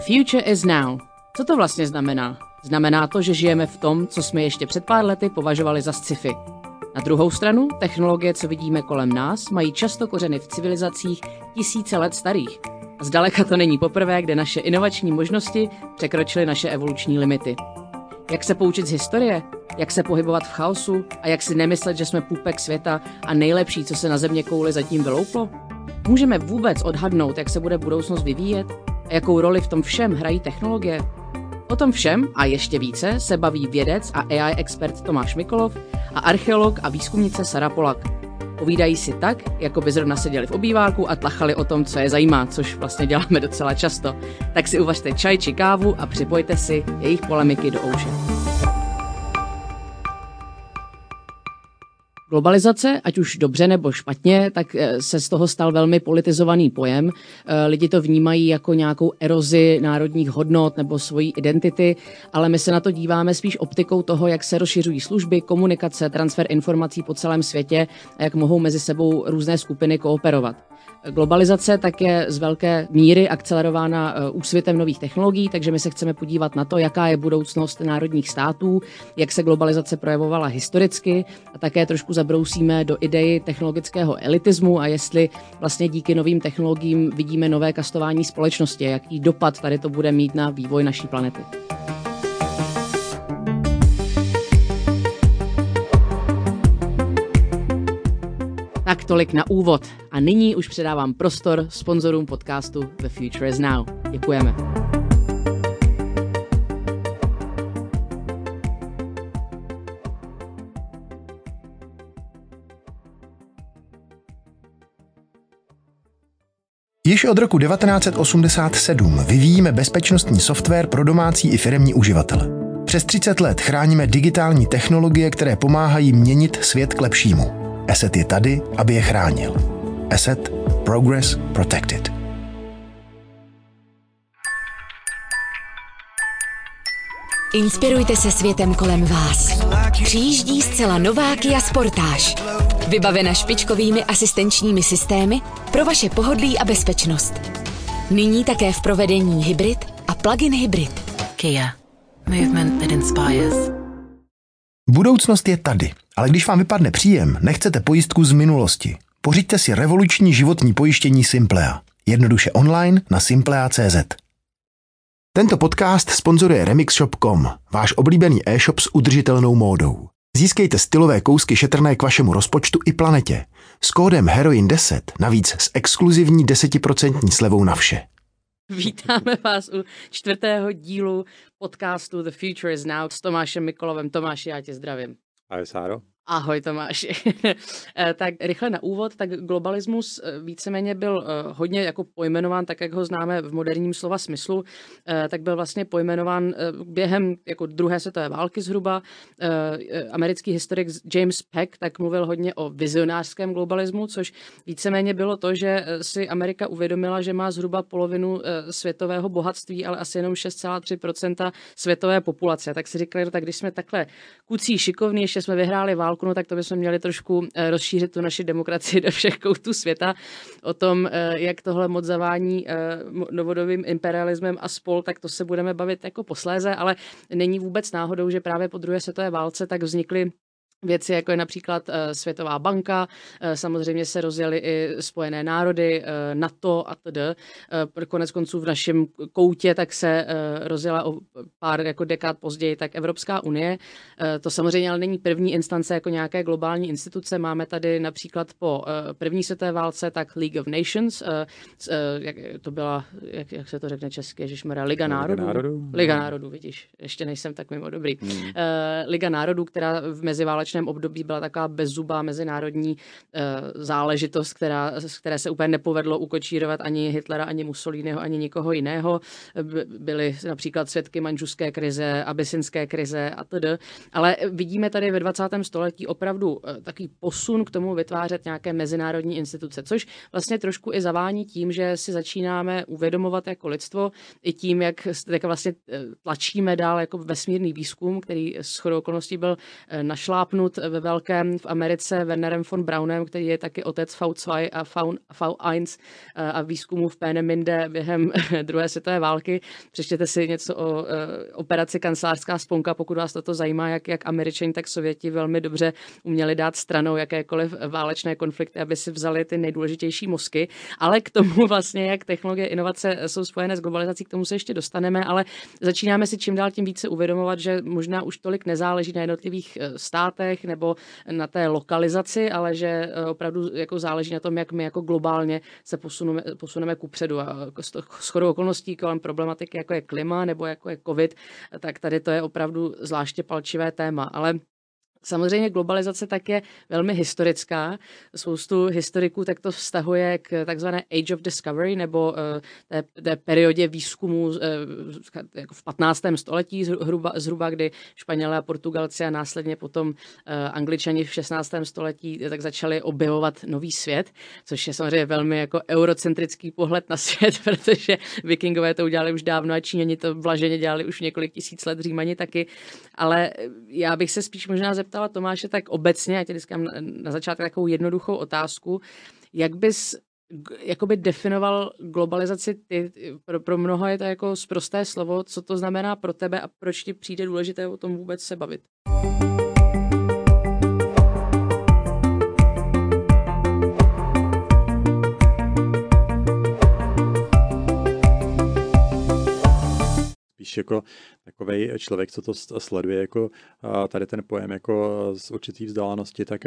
future is now. Co to vlastně znamená? Znamená to, že žijeme v tom, co jsme ještě před pár lety považovali za sci-fi. Na druhou stranu, technologie, co vidíme kolem nás, mají často kořeny v civilizacích tisíce let starých. A zdaleka to není poprvé, kde naše inovační možnosti překročily naše evoluční limity. Jak se poučit z historie? Jak se pohybovat v chaosu? A jak si nemyslet, že jsme půpek světa a nejlepší, co se na země kouli zatím vylouplo? Můžeme vůbec odhadnout, jak se bude budoucnost vyvíjet? Jakou roli v tom všem hrají technologie? O tom všem a ještě více se baví vědec a AI expert Tomáš Mikolov a archeolog a výzkumnice Sara Polak. Povídají si tak, jako by zrovna seděli v obýváku a tlachali o tom, co je zajímá, což vlastně děláme docela často. Tak si uvažte čaj či kávu a připojte si jejich polemiky do ouše. Globalizace, ať už dobře nebo špatně, tak eh, se z toho stal velmi politizovaný pojem. Eh, lidi to vnímají jako nějakou erozi národních hodnot nebo svojí identity, ale my se na to díváme spíš optikou toho, jak se rozšiřují služby, komunikace, transfer informací po celém světě a jak mohou mezi sebou různé skupiny kooperovat. Globalizace tak je z velké míry akcelerována eh, úsvitem nových technologií, takže my se chceme podívat na to, jaká je budoucnost národních států, jak se globalizace projevovala historicky a také trošku zabrousíme do idei technologického elitismu a jestli vlastně díky novým technologiím vidíme nové kastování společnosti, jaký dopad tady to bude mít na vývoj naší planety. Tak tolik na úvod. A nyní už předávám prostor sponzorům podcastu The Future is Now. Děkujeme. Již od roku 1987 vyvíjíme bezpečnostní software pro domácí i firemní uživatele. Přes 30 let chráníme digitální technologie, které pomáhají měnit svět k lepšímu. Asset je tady, aby je chránil. Asset Progress Protected. Inspirujte se světem kolem vás. Přijíždí zcela nová Kia Sportage. Vybavena špičkovými asistenčními systémy pro vaše pohodlí a bezpečnost. Nyní také v provedení hybrid a plug-in hybrid. Kia. Movement that inspires. Budoucnost je tady, ale když vám vypadne příjem, nechcete pojistku z minulosti. Pořiďte si revoluční životní pojištění Simplea. Jednoduše online na simplea.cz. Tento podcast sponzoruje remixshop.com, váš oblíbený e-shop s udržitelnou módou. Získejte stylové kousky šetrné k vašemu rozpočtu i planetě. S kódem HEROIN10 navíc s exkluzivní 10% slevou na vše. Vítáme vás u čtvrtého dílu podcastu The Future is Now s Tomášem Mikolovem. Tomáši, já tě zdravím. Ahoj, Sáro. Ahoj Tomáši. Eh, tak rychle na úvod, tak globalismus eh, víceméně byl eh, hodně jako pojmenován, tak jak ho známe v moderním slova smyslu, tak byl vlastně pojmenován během jako druhé světové války zhruba. Americký historik James Peck tak mluvil hodně o vizionářském globalismu, což víceméně bylo to, že si Amerika uvědomila, že má zhruba polovinu světového bohatství, ale asi jenom 6,3% světové populace. Tak si říkali, no tak když jsme takhle kucí, šikovní, ještě jsme vyhráli válku, válku, no tak to bychom měli trošku eh, rozšířit tu naši demokracii do všech koutů světa. O tom, eh, jak tohle moc zavání eh, novodobým imperialismem a spol, tak to se budeme bavit jako posléze, ale není vůbec náhodou, že právě po druhé světové válce tak vznikly Věci, jako je například uh, Světová banka, uh, samozřejmě se rozjeli i Spojené národy, uh, NATO a td. Uh, konec konců v našem koutě tak se uh, rozjela o pár jako dekád později, tak Evropská unie. Uh, to samozřejmě ale není první instance jako nějaké globální instituce. Máme tady například po uh, první světové válce tak League of Nations, uh, uh, jak to byla, jak, jak se to řekne česky, Ježišmera, Liga národů. Liga národů, Liga národů vidíš, ještě nejsem tak mimo dobrý. Hmm. Uh, Liga národů, která v meziválečné válečném období byla taková bezzubá mezinárodní uh, záležitost, která, které se úplně nepovedlo ukočírovat ani Hitlera, ani Mussoliniho, ani nikoho jiného. Byly například svědky manžuské krize, abysinské krize a td. Ale vidíme tady ve 20. století opravdu uh, takový posun k tomu vytvářet nějaké mezinárodní instituce, což vlastně trošku i zavání tím, že si začínáme uvědomovat jako lidstvo i tím, jak, jak vlastně eh, tlačíme dál jako vesmírný výzkum, který s chodou okolností byl našlápnut nadchnut ve velkém v Americe Wernerem von Braunem, který je taky otec V2 a V1 a výzkumu v Peenemünde během druhé světové války. Přečtěte si něco o operaci kancelářská sponka, pokud vás toto zajímá, jak, jak američani, tak sověti velmi dobře uměli dát stranou jakékoliv válečné konflikty, aby si vzali ty nejdůležitější mozky. Ale k tomu vlastně, jak technologie inovace jsou spojené s globalizací, k tomu se ještě dostaneme, ale začínáme si čím dál tím více uvědomovat, že možná už tolik nezáleží na jednotlivých eh, státech nebo na té lokalizaci, ale že eh, opravdu jako záleží na tom, jak my jako globálně se posuneme, posuneme ku předu. A s chodou okolností kolem problematiky, jako je klima nebo jako je covid, tak tady to je opravdu zvláště palčivé téma. Ale Samozřejmě globalizace tak je velmi historická. Spoustu historiků tak to vztahuje k takzvané Age of Discovery nebo eh, té, té periodě výzkumu eh, jako v 15. století zhruba, zhruba, kdy Španělé a Portugalci a následně potom eh, Angličani v 16. století tak začali objevovat nový svět, což je samozřejmě velmi jako eurocentrický pohled na svět, protože vikingové to udělali už dávno a Číňani to vlaženě dělali už několik tisíc let, Římani taky, ale já bych se spíš možná zeptal, zeptala Tomáše tak obecně, já tě vždycky na, na začátek takovou jednoduchou otázku, jak bys jakoby definoval globalizaci? Ty, pro, pro mnoho je to jako zprosté slovo, co to znamená pro tebe a proč ti přijde důležité o tom vůbec se bavit? Spíš jako takový člověk, co to sleduje, jako tady ten pojem jako z určitý vzdálenosti, tak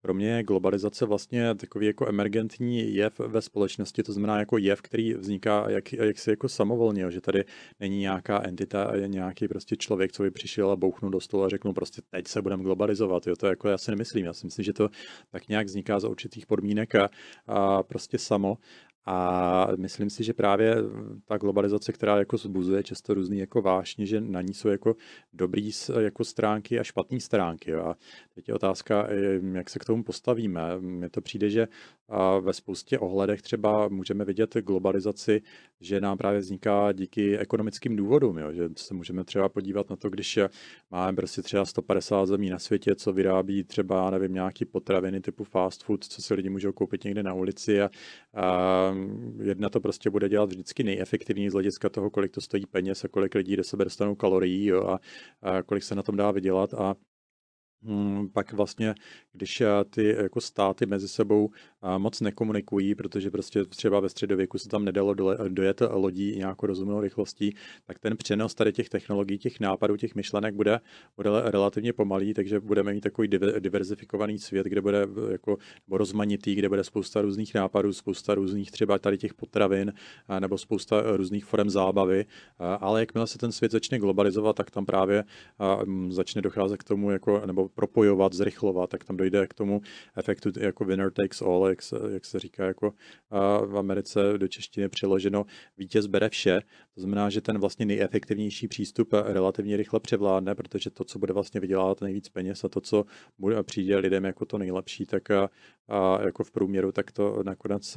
pro mě je globalizace vlastně takový jako emergentní jev ve společnosti, to znamená jako jev, který vzniká jak, jak si jako samovolně, že tady není nějaká entita je nějaký prostě člověk, co by přišel a bouchnul do stolu a řekl prostě teď se budeme globalizovat. Jo, to jako já si nemyslím. Já si myslím, že to tak nějak vzniká za určitých podmínek a, a prostě samo. A myslím si, že právě ta globalizace, která jako zbuzuje často různý jako vášně, že na ní jsou jako dobrý jako stránky a špatné stránky. A teď je otázka, jak se k tomu postavíme. Mně to přijde, že ve spoustě ohledech třeba můžeme vidět globalizaci, že nám právě vzniká díky ekonomickým důvodům. Jo. Že se můžeme třeba podívat na to, když máme prostě třeba 150 zemí na světě, co vyrábí třeba, nevím, nějaký potraviny typu fast food, co si lidi můžou koupit někde na ulici a, a jedna to prostě bude dělat vždycky nejefektivněji z hlediska toho, kolik to stojí peněz a kolik lidí do sebe dostanou kalorií jo, a, a kolik se na tom dá vydělat a pak vlastně, když eh, ty jako státy mezi sebou eh, moc nekomunikují, protože prostě třeba ve středověku se tam nedalo dojet lodí nějakou rozumnou rychlostí, tak ten přenos tady těch technologií, těch nápadů, těch myšlenek bude, bude relativně pomalý, takže budeme mít takový diverzifikovaný svět, kde bude eh, jako nebo rozmanitý, kde bude spousta různých nápadů, spousta různých třeba tady těch potravin nebo spousta různých forem zábavy, ale jakmile se ten svět začne globalizovat, tak tam právě začne docházet k tomu, jako, nebo propojovat, zrychlovat, tak tam dojde k tomu efektu jako winner takes all, jak se, jak se říká jako v Americe do češtiny přeloženo vítěz bere vše. To znamená, že ten vlastně nejefektivnější přístup relativně rychle převládne, protože to, co bude vlastně vydělávat nejvíc peněz a to, co bude, přijde lidem jako to nejlepší, tak a, a jako v průměru, tak to nakonec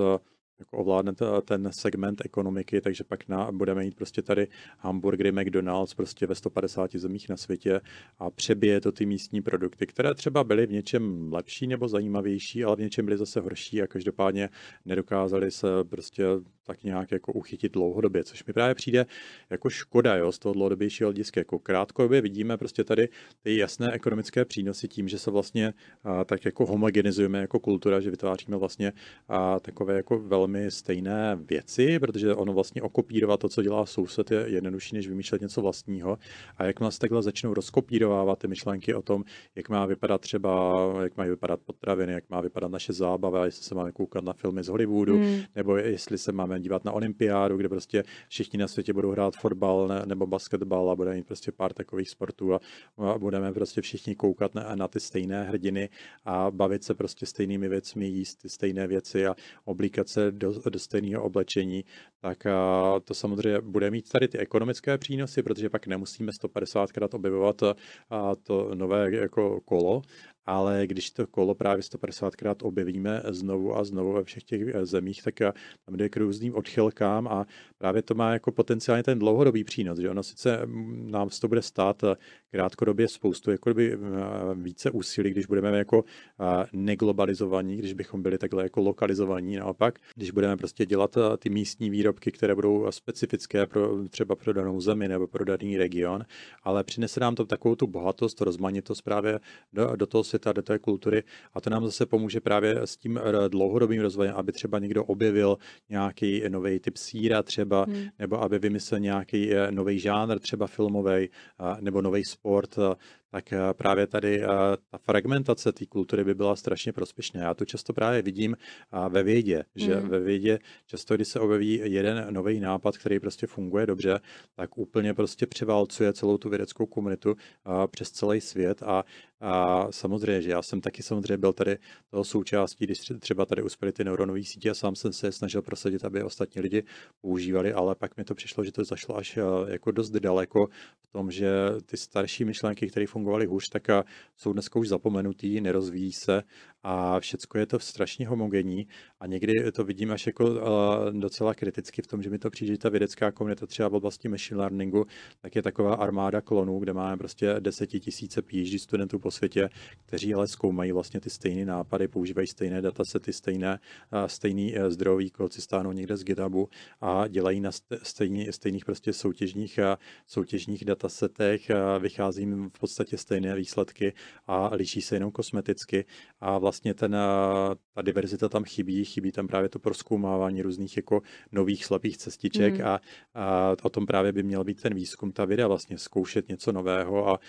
jako ovládne ten segment ekonomiky, takže pak na, budeme mít prostě tady hamburgery McDonald's prostě ve 150 zemích na světě a přebije to ty místní produkty, které třeba byly v něčem lepší nebo zajímavější, ale v něčem byly zase horší a každopádně nedokázali se prostě tak nějak jako uchytit dlouhodobě, což mi právě přijde jako škoda jo, z toho dlouhodobějšího hlediska. Jako krátkodobě vidíme prostě tady ty jasné ekonomické přínosy tím, že se vlastně a, tak jako homogenizujeme jako kultura, že vytváříme vlastně a, takové jako velmi stejné věci, protože ono vlastně okopírovat to, co dělá soused, je jednodušší, než vymýšlet něco vlastního. A jak se takhle začnou rozkopírovávat ty myšlenky o tom, jak má vypadat třeba, jak mají vypadat potraviny, jak má vypadat naše zábava, jestli se máme koukat na filmy z Hollywoodu, hmm. nebo jestli se máme dívat na olympiádu, kde prostě všichni na světě budou hrát fotbal ne, nebo basketbal a budeme mít prostě pár takových sportů a, a budeme prostě všichni koukat na, na ty stejné hrdiny a bavit se prostě stejnými věcmi, jíst ty stejné věci a oblíkat se do, do stejného oblečení, tak a to samozřejmě bude mít tady ty ekonomické přínosy, protože pak nemusíme 150krát objevovat a to nové jako kolo, ale když to kolo právě 150krát objevíme znovu a znovu ve všech těch eh, zemích, tak tam jde k různým odchylkám a právě to má jako potenciálně ten dlouhodobý přínos, že ono sice mm, nám to bude stát eh, krátkodobě spoustu jako by více úsilí, když budeme jako neglobalizovaní, když bychom byli takhle jako lokalizovaní naopak, když budeme prostě dělat ty místní výrobky, které budou specifické pro, třeba pro danou zemi nebo pro daný region, ale přinese nám to takovou tu bohatost, rozmanitost právě do, do toho světa, do té kultury a to nám zase pomůže právě s tím eh, dlouhodobým rozvojem, aby třeba někdo objevil nějaký nový typ síra třeba, hmm. nebo aby vymyslel nějaký eh, nový žánr třeba filmový nebo nový sport, tak eh, právě tady ta fragmentace té kultury by byla strašně prospěšná. Já to často právě vidím ve vědě, že mm. ve vědě často, když se objeví jeden nový nápad, který prostě funguje dobře, tak úplně prostě převálcuje celou tu vědeckou komunitu přes celý svět a a samozřejmě, že já jsem taky samozřejmě byl tady toho součástí, když třeba tady uspěly ty neuronové sítě a sám jsem se snažil prosadit, aby ostatní lidi používali, ale pak mi to přišlo, že to zašlo až eh, jako dost daleko v tom, že ty starší myšlenky, které fungovaly hůř, tak eh, jsou dneska už zapomenutý, nerozvíjí se a všecko je to strašně homogenní a někdy to vidím až jako uh, docela kriticky v tom, že mi to přijde, že ta vědecká komunita třeba v oblasti machine learningu, tak je taková armáda klonů, kde máme prostě desetitisíce PhD studentů po světě, kteří ale zkoumají vlastně ty stejné nápady, používají stejné datasety, stejné, uh, stejný uh, zdrojový kód si stáhnou někde z GitHubu a dělají na stejně, stejných prostě soutěžních, soutěžních datasetech, vychází jim v podstatě stejné výsledky a liší se jenom kosmeticky a vlastně ten, ta diverzita tam chybí, chybí tam právě to proskoumávání různých jako nových slepých cestiček mm. a, a o tom právě by měl být ten výzkum, ta videa vlastně zkoušet něco nového a, a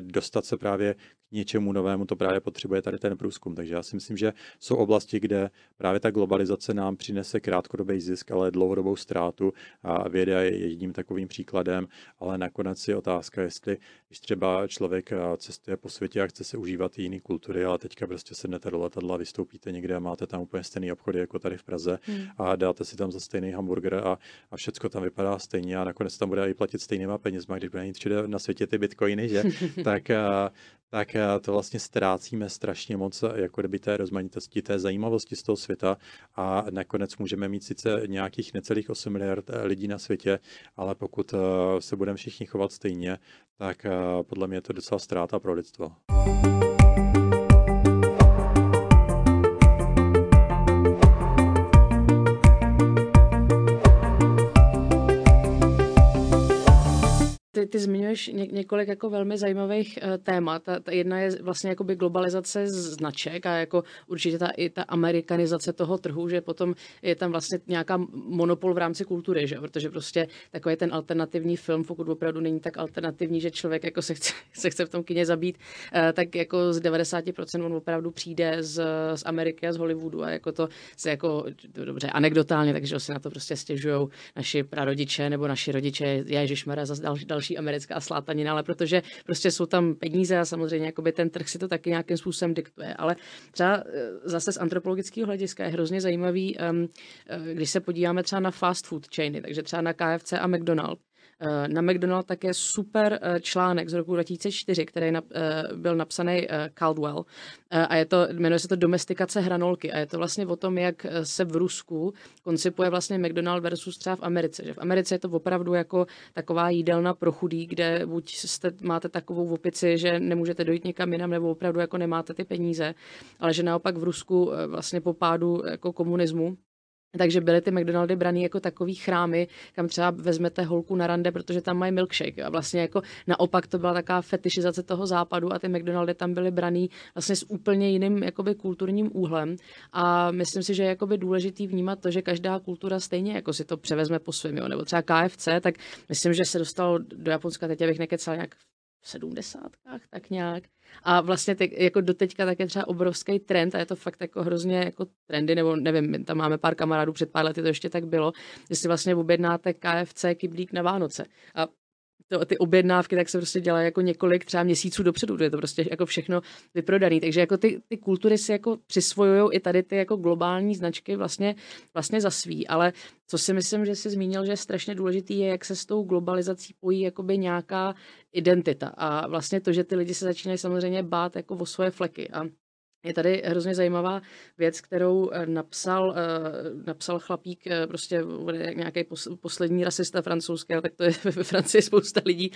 dostat se právě něčemu novému, to právě potřebuje tady ten průzkum. Takže já si myslím, že jsou oblasti, kde právě ta globalizace nám přinese krátkodobý zisk, ale dlouhodobou ztrátu a věda je jedním takovým příkladem, ale nakonec je otázka, jestli když třeba člověk cestuje po světě a chce se užívat jiný kultury, ale teďka prostě sednete do letadla, vystoupíte někde a máte tam úplně stejný obchody jako tady v Praze hmm. a dáte si tam za stejný hamburger a, a všecko tam vypadá stejně a nakonec tam bude i platit stejnýma penězma, když bude mít všude na světě ty bitcoiny, že? tak, tak to vlastně ztrácíme strašně moc jako kdyby té rozmanitosti, té zajímavosti z toho světa a nakonec můžeme mít sice nějakých necelých 8 miliard eh, lidí na světě, ale pokud eh, se budeme všichni chovat stejně, tak eh, podle mě je to docela ztráta pro lidstvo. Ty, zmiňuješ ně, několik jako velmi zajímavých uh, témat. Ta, ta jedna je vlastně jakoby globalizace značek a jako určitě ta, i ta amerikanizace toho trhu, že potom je tam vlastně nějaká monopol v rámci kultury, že? protože prostě takový ten alternativní film, pokud opravdu není tak alternativní, že člověk jako se chce, se chce v tom kině zabít, uh, tak jako z 90% on opravdu přijde z, z Ameriky a z Hollywoodu a jako to se jako dobře anekdotálně, takže si na to prostě stěžují naši prarodiče nebo naši rodiče, ježišmara, zase další, další další americká slátanina, ale protože prostě jsou tam peníze a samozřejmě jakoby ten trh si to taky nějakým způsobem diktuje. Ale třeba eh, zase z antropologického hlediska je hrozně zajímavý, um, když se podíváme třeba na fast food chainy, takže třeba na KFC a McDonald's, Eh, na McDonald také super eh, článek z roku 2004, který eh, byl napsaný Caldwell a je to, jmenuje se to Domestikace hranolky a je to vlastně o tom, jak se v Rusku koncipuje vlastně McDonald versus třeba v Americe. Že v Americe je to opravdu jako taková jídelna pro chudý, kde buď jste, máte takovou opici, že nemůžete dojít někam jinam, nebo opravdu jako nemáte ty peníze, ale že naopak v Rusku vlastně po pádu jako komunismu takže byly ty McDonaldy braný jako takový chrámy, kam třeba vezmete holku na rande, protože tam mají milkshake. A vlastně jako naopak to byla taková fetišizace toho západu a ty McDonaldy tam byly braný vlastně s úplně jiným jakoby kulturním úhlem. A myslím si, že je jakoby důležitý vnímat to, že každá kultura stejně jako si to převezme po svém. Nebo třeba KFC, tak myslím, že se dostalo do Japonska, teď abych nekecal nějak v sedmdesátkách, tak nějak. A vlastně te, jako doteďka tak je třeba obrovský trend a je to fakt jako hrozně jako trendy, nebo nevím, tam máme pár kamarádů, před pár lety to ještě tak bylo, že si vlastně objednáte KFC kyblík na Vánoce. A to, ty objednávky tak se prostě dělají jako několik třeba měsíců dopředu, je to prostě jako všechno vyprodaný. Takže jako ty, ty kultury si jako přisvojují i tady ty jako globální značky vlastně, vlastně za svý, ale co si myslím, že jsi zmínil, že je strašně důležitý, je, jak se s tou globalizací pojí jakoby nějaká identita. A vlastně to, že ty lidi se začínají samozřejmě bát jako o svoje fleky. A je tady hrozně zajímavá věc, kterou eh, napsal, eh, napsal chlapík, eh, prostě nějaký poslední rasista francouzský, tak to je ve Francii spousta lidí,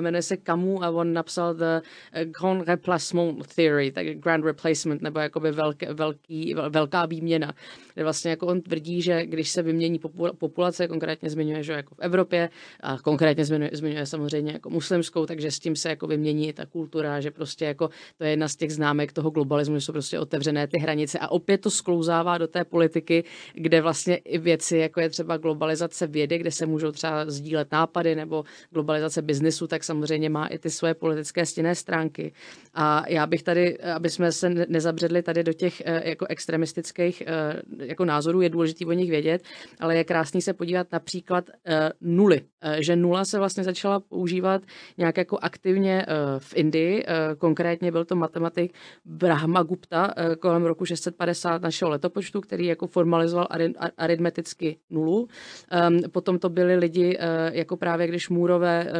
jmenuje se Camus a on napsal The Grand Replacement Theory, tak Grand Replacement, nebo jakoby velké, velký, velká výměna, kde vlastně jako on tvrdí, že když se vymění populace, konkrétně zmiňuje, že jako v Evropě, a konkrétně zmiňuje, zmiňuje samozřejmě jako muslimskou, takže s tím se jako vymění ta kultura, že prostě jako to je jedna z těch známek toho globalismu, jsou prostě otevřené ty hranice a opět to sklouzává do té politiky, kde vlastně i věci, jako je třeba globalizace vědy, kde se můžou třeba sdílet nápady nebo globalizace biznesu, tak samozřejmě má i ty svoje politické stinné stránky. A já bych tady, aby jsme se nezabředli tady do těch eh, jako extremistických eh, jako názorů, je důležité o nich vědět, ale je krásný se podívat například eh, nuly, že nula se vlastně začala používat nějak jako aktivně v Indii, konkrétně byl to matematik Brahma Gupta kolem roku 650 našeho letopočtu, který jako formalizoval aritmeticky nulu. Ehm, potom to byli lidi, jako právě když Můrové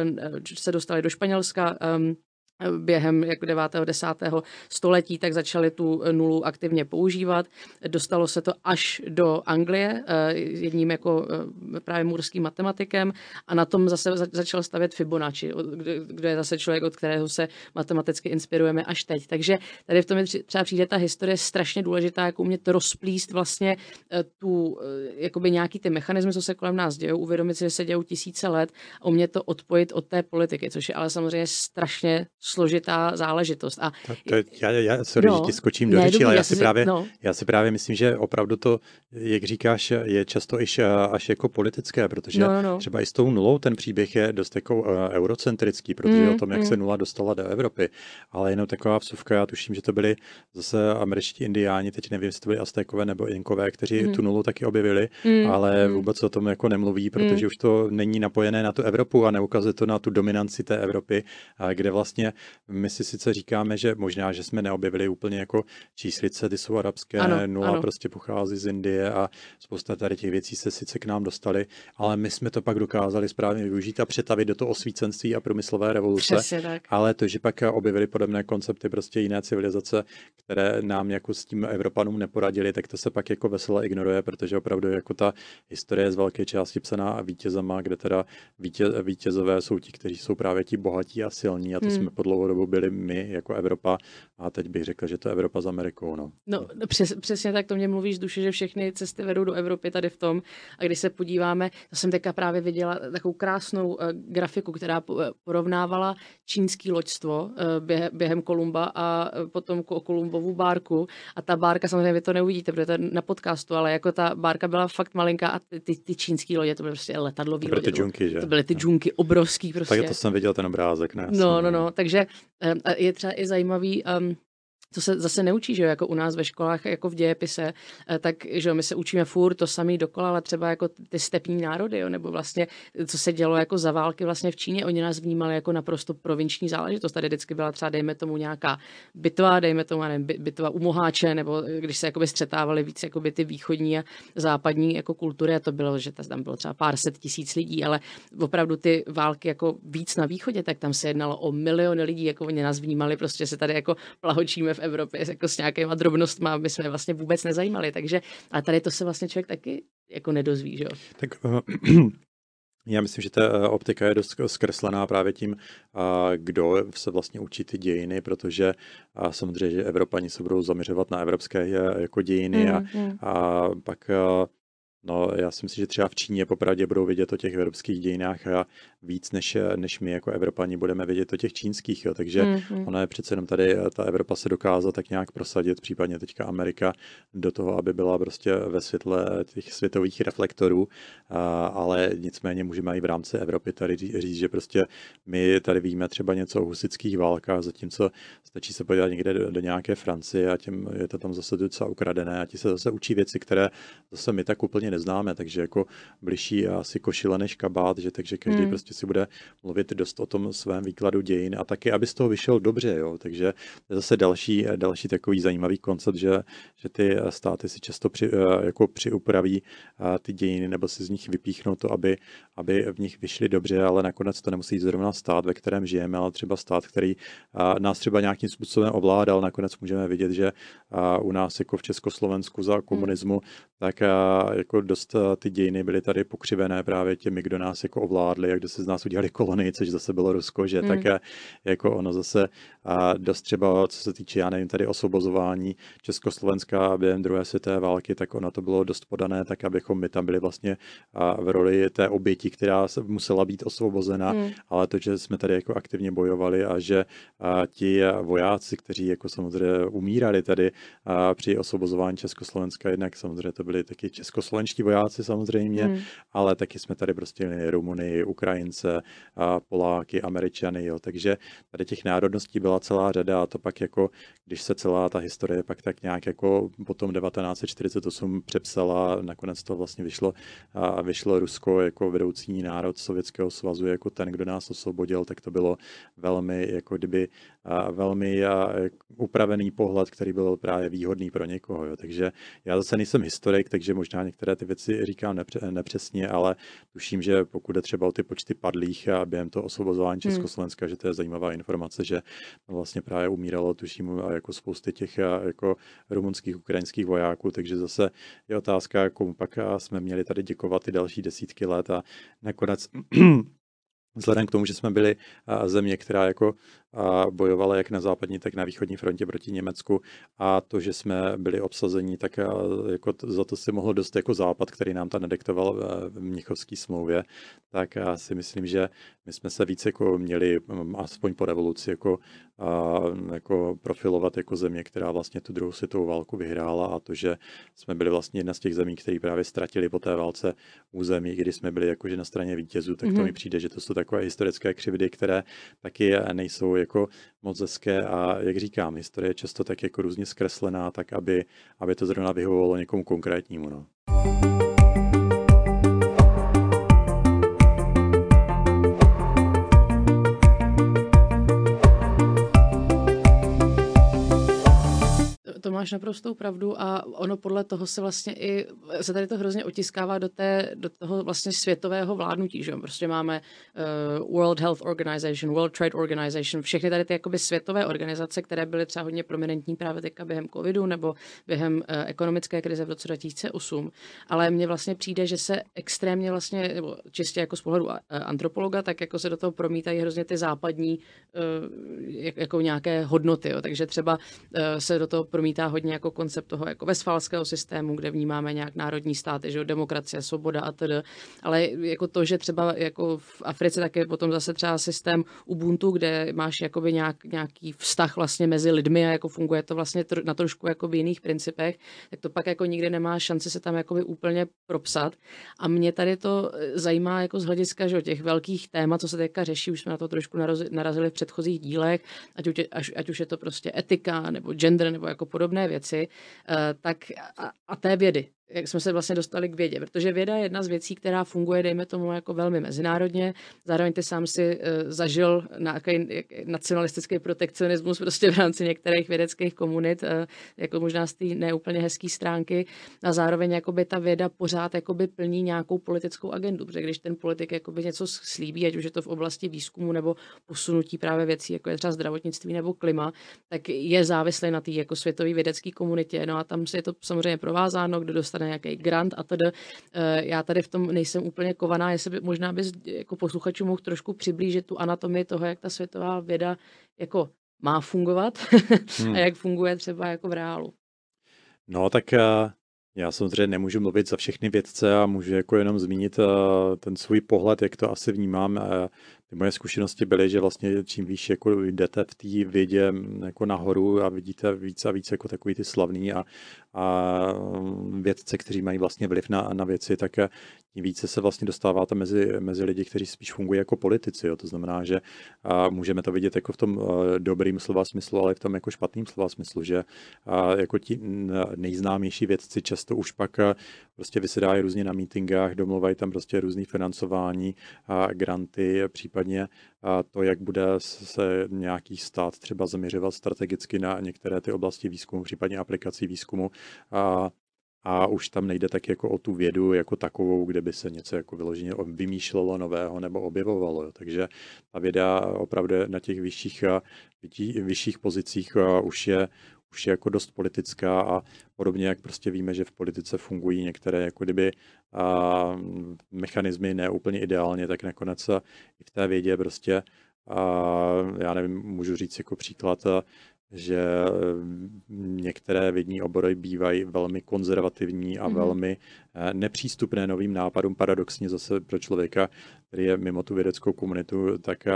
se dostali do Španělska, ehm, během jako 9. 10. století, tak začali tu nulu aktivně používat. Dostalo se to až do Anglie, eh, jedním jako eh, právě můrským matematikem a na tom zase začal stavět Fibonacci, kdo je zase člověk, od kterého se matematicky inspirujeme až teď. Takže tady v tom je třeba přijde ta historie strašně důležitá, jako umět rozplíst vlastně eh, tu, jakoby nějaký ty mechanizmy, co se kolem nás dějí, uvědomit si, že se dějí tisíce let a umět to odpojit od té politiky, což je ale samozřejmě strašně složitá záležitost. A, to, to, já, já sorry, no, že ti skočím do ne, řeči, ale já si, právě, no. já si právě myslím, že opravdu to, jak říkáš, je často až, až jako politické, protože no, no, no. třeba i s tou nulou ten příběh je dost jako uh, eurocentrický, protože mm, o tom, jak mm. se nula dostala do Evropy, ale jenom taková vsuvka, já tuším, že to byli zase američtí indiáni, teď nevím, jestli to byli Aztékové nebo Inkové, kteří mm. tu nulu taky objevili, mm, ale mm. vůbec o tom jako nemluví, protože mm. už to není napojené na tu Evropu a neukazuje to na tu dominanci té Evropy, kde vlastně my si sice říkáme, že možná, že jsme neobjevili úplně jako číslice, ty jsou arabské, ano, nula ano. prostě pochází z Indie a spousta tady těch věcí se sice k nám dostaly, ale my jsme to pak dokázali správně využít a přetavit do toho osvícenství a průmyslové revoluce. Přesně tak. Ale to, že pak objevili podobné koncepty prostě jiné civilizace, které nám jako s tím Evropanům neporadili, tak to se pak jako veselé ignoruje, protože opravdu jako ta historie je z velké části psaná a vítězama, kde teda vítěz, vítězové jsou ti, kteří jsou právě ti bohatí a silní a to hmm. jsme po dlouhou dobu byli my jako Evropa a teď bych řekl, že to je Evropa s Amerikou. No, no přes, přesně tak to mě mluvíš z duše, že všechny cesty vedou do Evropy tady v tom a když se podíváme, to jsem teďka právě viděla takovou krásnou uh, grafiku, která porovnávala čínský loďstvo uh, během, během Kolumba a potom o Kolumbovu bárku a ta bárka, samozřejmě vy to neuvidíte, protože to je na podcastu, ale jako ta bárka byla fakt malinká a ty, ty, ty čínský lodě, to byly prostě letadlový to byly lodě. Ty džunky, že? To byly ty džunky obrovský prostě. Tak to jsem viděl ten obrázek, ne? No, no, no, takže je třeba i zajímavý, co se zase neučí, že jo, jako u nás ve školách, jako v dějepise, eh, tak že jo, my se učíme furt to samý dokola, ale třeba jako ty stepní národy, jo, nebo vlastně, co se dělo jako za války vlastně v Číně, oni nás vnímali jako naprosto provinční záležitost. Tady vždycky byla třeba, dejme tomu, nějaká bitva, dejme tomu, nevím, bitva u Moháče, nebo když se jakoby střetávali víc jakoby ty východní a západní jako kultury, a to bylo, že tam bylo třeba pár set tisíc lidí, ale opravdu ty války jako víc na východě, tak tam se jednalo o miliony lidí, jako oni nás vnímali, prostě se tady jako plahočíme v Evropě jako s nějakýma drobnostma, my jsme vlastně vůbec nezajímali, takže a tady to se vlastně člověk taky jako nedozví, že jo? Tak uh, já myslím, že ta eh, optika je dost zkreslená právě tím, kdo se vlastně učí ty dějiny, protože samozřejmě, že Evropani se budou zaměřovat na evropské eh, jako dějiny mm, a, mm. a pak No, já si myslím, že třeba v Číně popravdě budou vědět o těch evropských dějinách a víc, než, než my jako Evropani budeme vědět o těch čínských. Jo. Takže mm-hmm. ona je přece jenom tady, ta Evropa se dokázala tak nějak prosadit, případně teďka Amerika, do toho, aby byla prostě ve světle těch světových reflektorů, a, ale nicméně můžeme i v rámci Evropy tady říct, že prostě my tady víme třeba něco o husických válkách, zatímco stačí se podívat někde do, do nějaké Francie a tím je to tam zase docela ukradené a ti se zase učí věci, které zase my tak úplně úplně neznáme, takže jako bližší asi košile než kabát, že takže každý hmm. prostě si bude mluvit dost o tom svém výkladu dějin a taky, aby z toho vyšel dobře, jo. Takže to je zase další, další takový zajímavý koncept, že, že ty státy si často při, jako přiupraví ty dějiny nebo si z nich vypíchnou to, aby, aby v nich vyšly dobře, ale nakonec to nemusí zrovna stát, ve kterém žijeme, ale třeba stát, který nás třeba nějakým způsobem ovládal. Nakonec můžeme vidět, že u nás jako v Československu za komunismu, tak jako dost ty dějiny byly tady pokřivené právě těmi, kdo nás jako ovládli, jak kdo se z nás udělali kolonii, což zase bylo Rusko, že hmm. tak jako ono zase dost třeba, co se týče, já nevím, tady osvobozování Československa během druhé světové války, tak ono to bylo dost podané, tak abychom my tam byli vlastně v roli té oběti, která se musela být osvobozena, hmm. ale to, že jsme tady jako aktivně bojovali a že ti vojáci, kteří jako samozřejmě umírali tady při osvobozování Československa, jednak samozřejmě to byli taky českoslovenští vojáci samozřejmě, hmm. ale taky jsme tady prostě měli Rumuny, Ukrajince, Poláky, Američany, jo, takže tady těch národností byla celá řada a to pak jako, když se celá ta historie pak tak nějak jako potom 1948 přepsala, nakonec to vlastně vyšlo a vyšlo Rusko jako vedoucí národ Sovětského svazu, jako ten, kdo nás osvobodil, tak to bylo velmi, jako kdyby velmi upravený pohled, který byl právě výhodný pro někoho. Jo. Takže já zase nejsem historik, takže možná některé ty věci říkám nepřesně, ale tuším, že pokud je třeba o ty počty padlých a během toho osvobozování hmm. Československa, hmm. že to je zajímavá informace, že vlastně právě umíralo, tuším, jako spousty těch jako rumunských, ukrajinských vojáků, takže zase je otázka, komu pak jsme měli tady děkovat ty další desítky let a nakonec vzhledem k tomu, že jsme byli země, která jako bojovala jak na západní, tak na východní frontě proti Německu. A to, že jsme byli obsazení, tak jako za to si mohlo dost jako západ, který nám to nedektoval v Mnichovské smlouvě, tak já si myslím, že my jsme se víc jako měli, aspoň po revoluci, jako, a, jako profilovat jako země, která vlastně tu druhou světovou válku vyhrála a to, že jsme byli vlastně jedna z těch zemí, které právě ztratili po té válce území, kdy jsme byli jakože na straně vítězů, tak mm-hmm. to mi mhm. přijde, že to jsou takové historické křivdy, které taky nejsou jako moc hezké a jak říkám, historie je často tak jako různě zkreslená, tak aby, aby to zrovna vyhovovalo někomu konkrétnímu. No. Máš naprostou pravdu a ono podle toho se vlastně i, se tady to hrozně otiskává do, té, do toho vlastně světového vládnutí, že Prostě máme uh, World Health Organization, World Trade Organization, všechny tady ty jakoby světové organizace, které byly třeba hodně prominentní právě teďka během covidu nebo během uh, ekonomické krize v roce 2008, ale mně vlastně přijde, že se extrémně vlastně, nebo čistě jako z pohledu uh, antropologa, tak jako se do toho promítají hrozně ty západní uh, jako nějaké hodnoty, jo. takže třeba uh, se do toho promítá hodně jako koncept toho jako vesfalského systému, kde vnímáme nějak národní státy, že demokracie, svoboda a tedy. Ale jako to, že třeba jako v Africe tak je potom zase třeba systém Ubuntu, kde máš jakoby nějak, nějaký vztah vlastně mezi lidmi a jako funguje to vlastně na trošku jako v jiných principech, tak to pak jako nikdy nemá šanci se tam jakoby úplně propsat. A mě tady to eh, zajímá jako z hlediska že těch velkých témat, co se teďka řeší, už jsme na to trošku narazili v předchozích dílech, ať, už, ať, ať už je to prostě etika nebo gender nebo jako podobné věci, eh, tak a, a té vědy jak jsme se vlastně dostali k vědě, protože věda je jedna z věcí, která funguje, dejme tomu, jako velmi mezinárodně. Zároveň ty sám si uh, zažil nějaký nacionalistický protekcionismus prostě v rámci některých vědeckých komunit, uh, jako možná z té neúplně hezké stránky. A zároveň jakoby ta věda pořád jakoby plní nějakou politickou agendu, protože když ten politik jakoby něco slíbí, ať už je to v oblasti výzkumu nebo posunutí právě věcí, jako je třeba zdravotnictví nebo klima, tak je závislý na té jako světové vědecké komunitě. No a tam se je to samozřejmě provázáno, kdo dostane dostane nějaký grant a tedy. Eh, já tady v tom nejsem úplně kovaná, jestli by možná bys jako posluchačů mohl trošku přiblížit tu anatomii toho, jak ta světová věda jako má fungovat hmm. a jak funguje třeba jako v reálu. No tak eh, já samozřejmě nemůžu mluvit za všechny vědce a můžu jako jenom zmínit eh, ten svůj pohled, jak to asi vnímám. Ty moje zkušenosti byly, že vlastně čím výš jako jdete v té vědě jako nahoru a vidíte víc a víc jako takový ty slavný a, a vědce, kteří mají vlastně vliv na, na věci, tak tím více se vlastně dostáváte mezi, mezi lidi, kteří spíš fungují jako politici. Jo. To znamená, že a můžeme to vidět jako v tom dobrým slova smyslu, ale v tom jako špatným slova smyslu, že a jako ti nejznámější vědci často už pak prostě vysedají různě na meetingách, domluvají tam prostě různý financování, a granty, případně a to, jak bude se nějaký stát třeba zaměřovat strategicky na některé ty oblasti výzkumu, případně aplikací výzkumu. A a už tam nejde tak jako o tu vědu jako takovou, kde by se něco jako vyloženě vymýšlelo nového nebo objevovalo. Takže ta věda opravdu na těch vyšších, vyšších pozicích už je, už je jako dost politická a podobně jak prostě víme, že v politice fungují některé jako kdyby a, mechanismy neúplně ideálně, tak nakonec i v té vědě prostě a já nevím, můžu říct jako příklad že některé vědní obory bývají velmi konzervativní a mm-hmm. velmi eh, nepřístupné novým nápadům, paradoxně zase pro člověka, který je mimo tu vědeckou komunitu, tak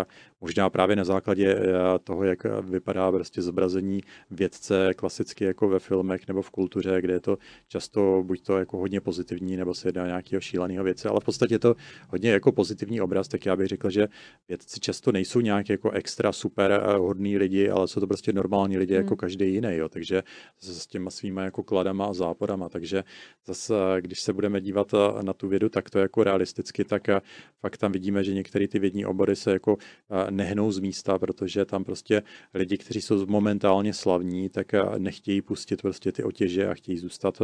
možná právě na základě eh, toho, jak vypadá prostě zobrazení vědce klasicky jako ve filmech nebo v kultuře, kde je to často buď to jako hodně pozitivní, nebo se jedná nějakého šíleného věce, ale v podstatě to hodně jako pozitivní obraz, tak já bych řekl, že vědci často nejsou nějak jako extra super eh, hodný lidi, ale jsou to prostě normální lidi jako hmm. každý jiný, jo. takže s těma svýma jako kladama a záporama, takže zase, když se budeme dívat eh, na tu vědu takto jako realisticky, tak fakt tam vidíme, že některé ty vědní obory se jako nehnou z místa, protože tam prostě lidi, kteří jsou momentálně slavní, tak nechtějí pustit prostě ty otěže a chtějí zůstat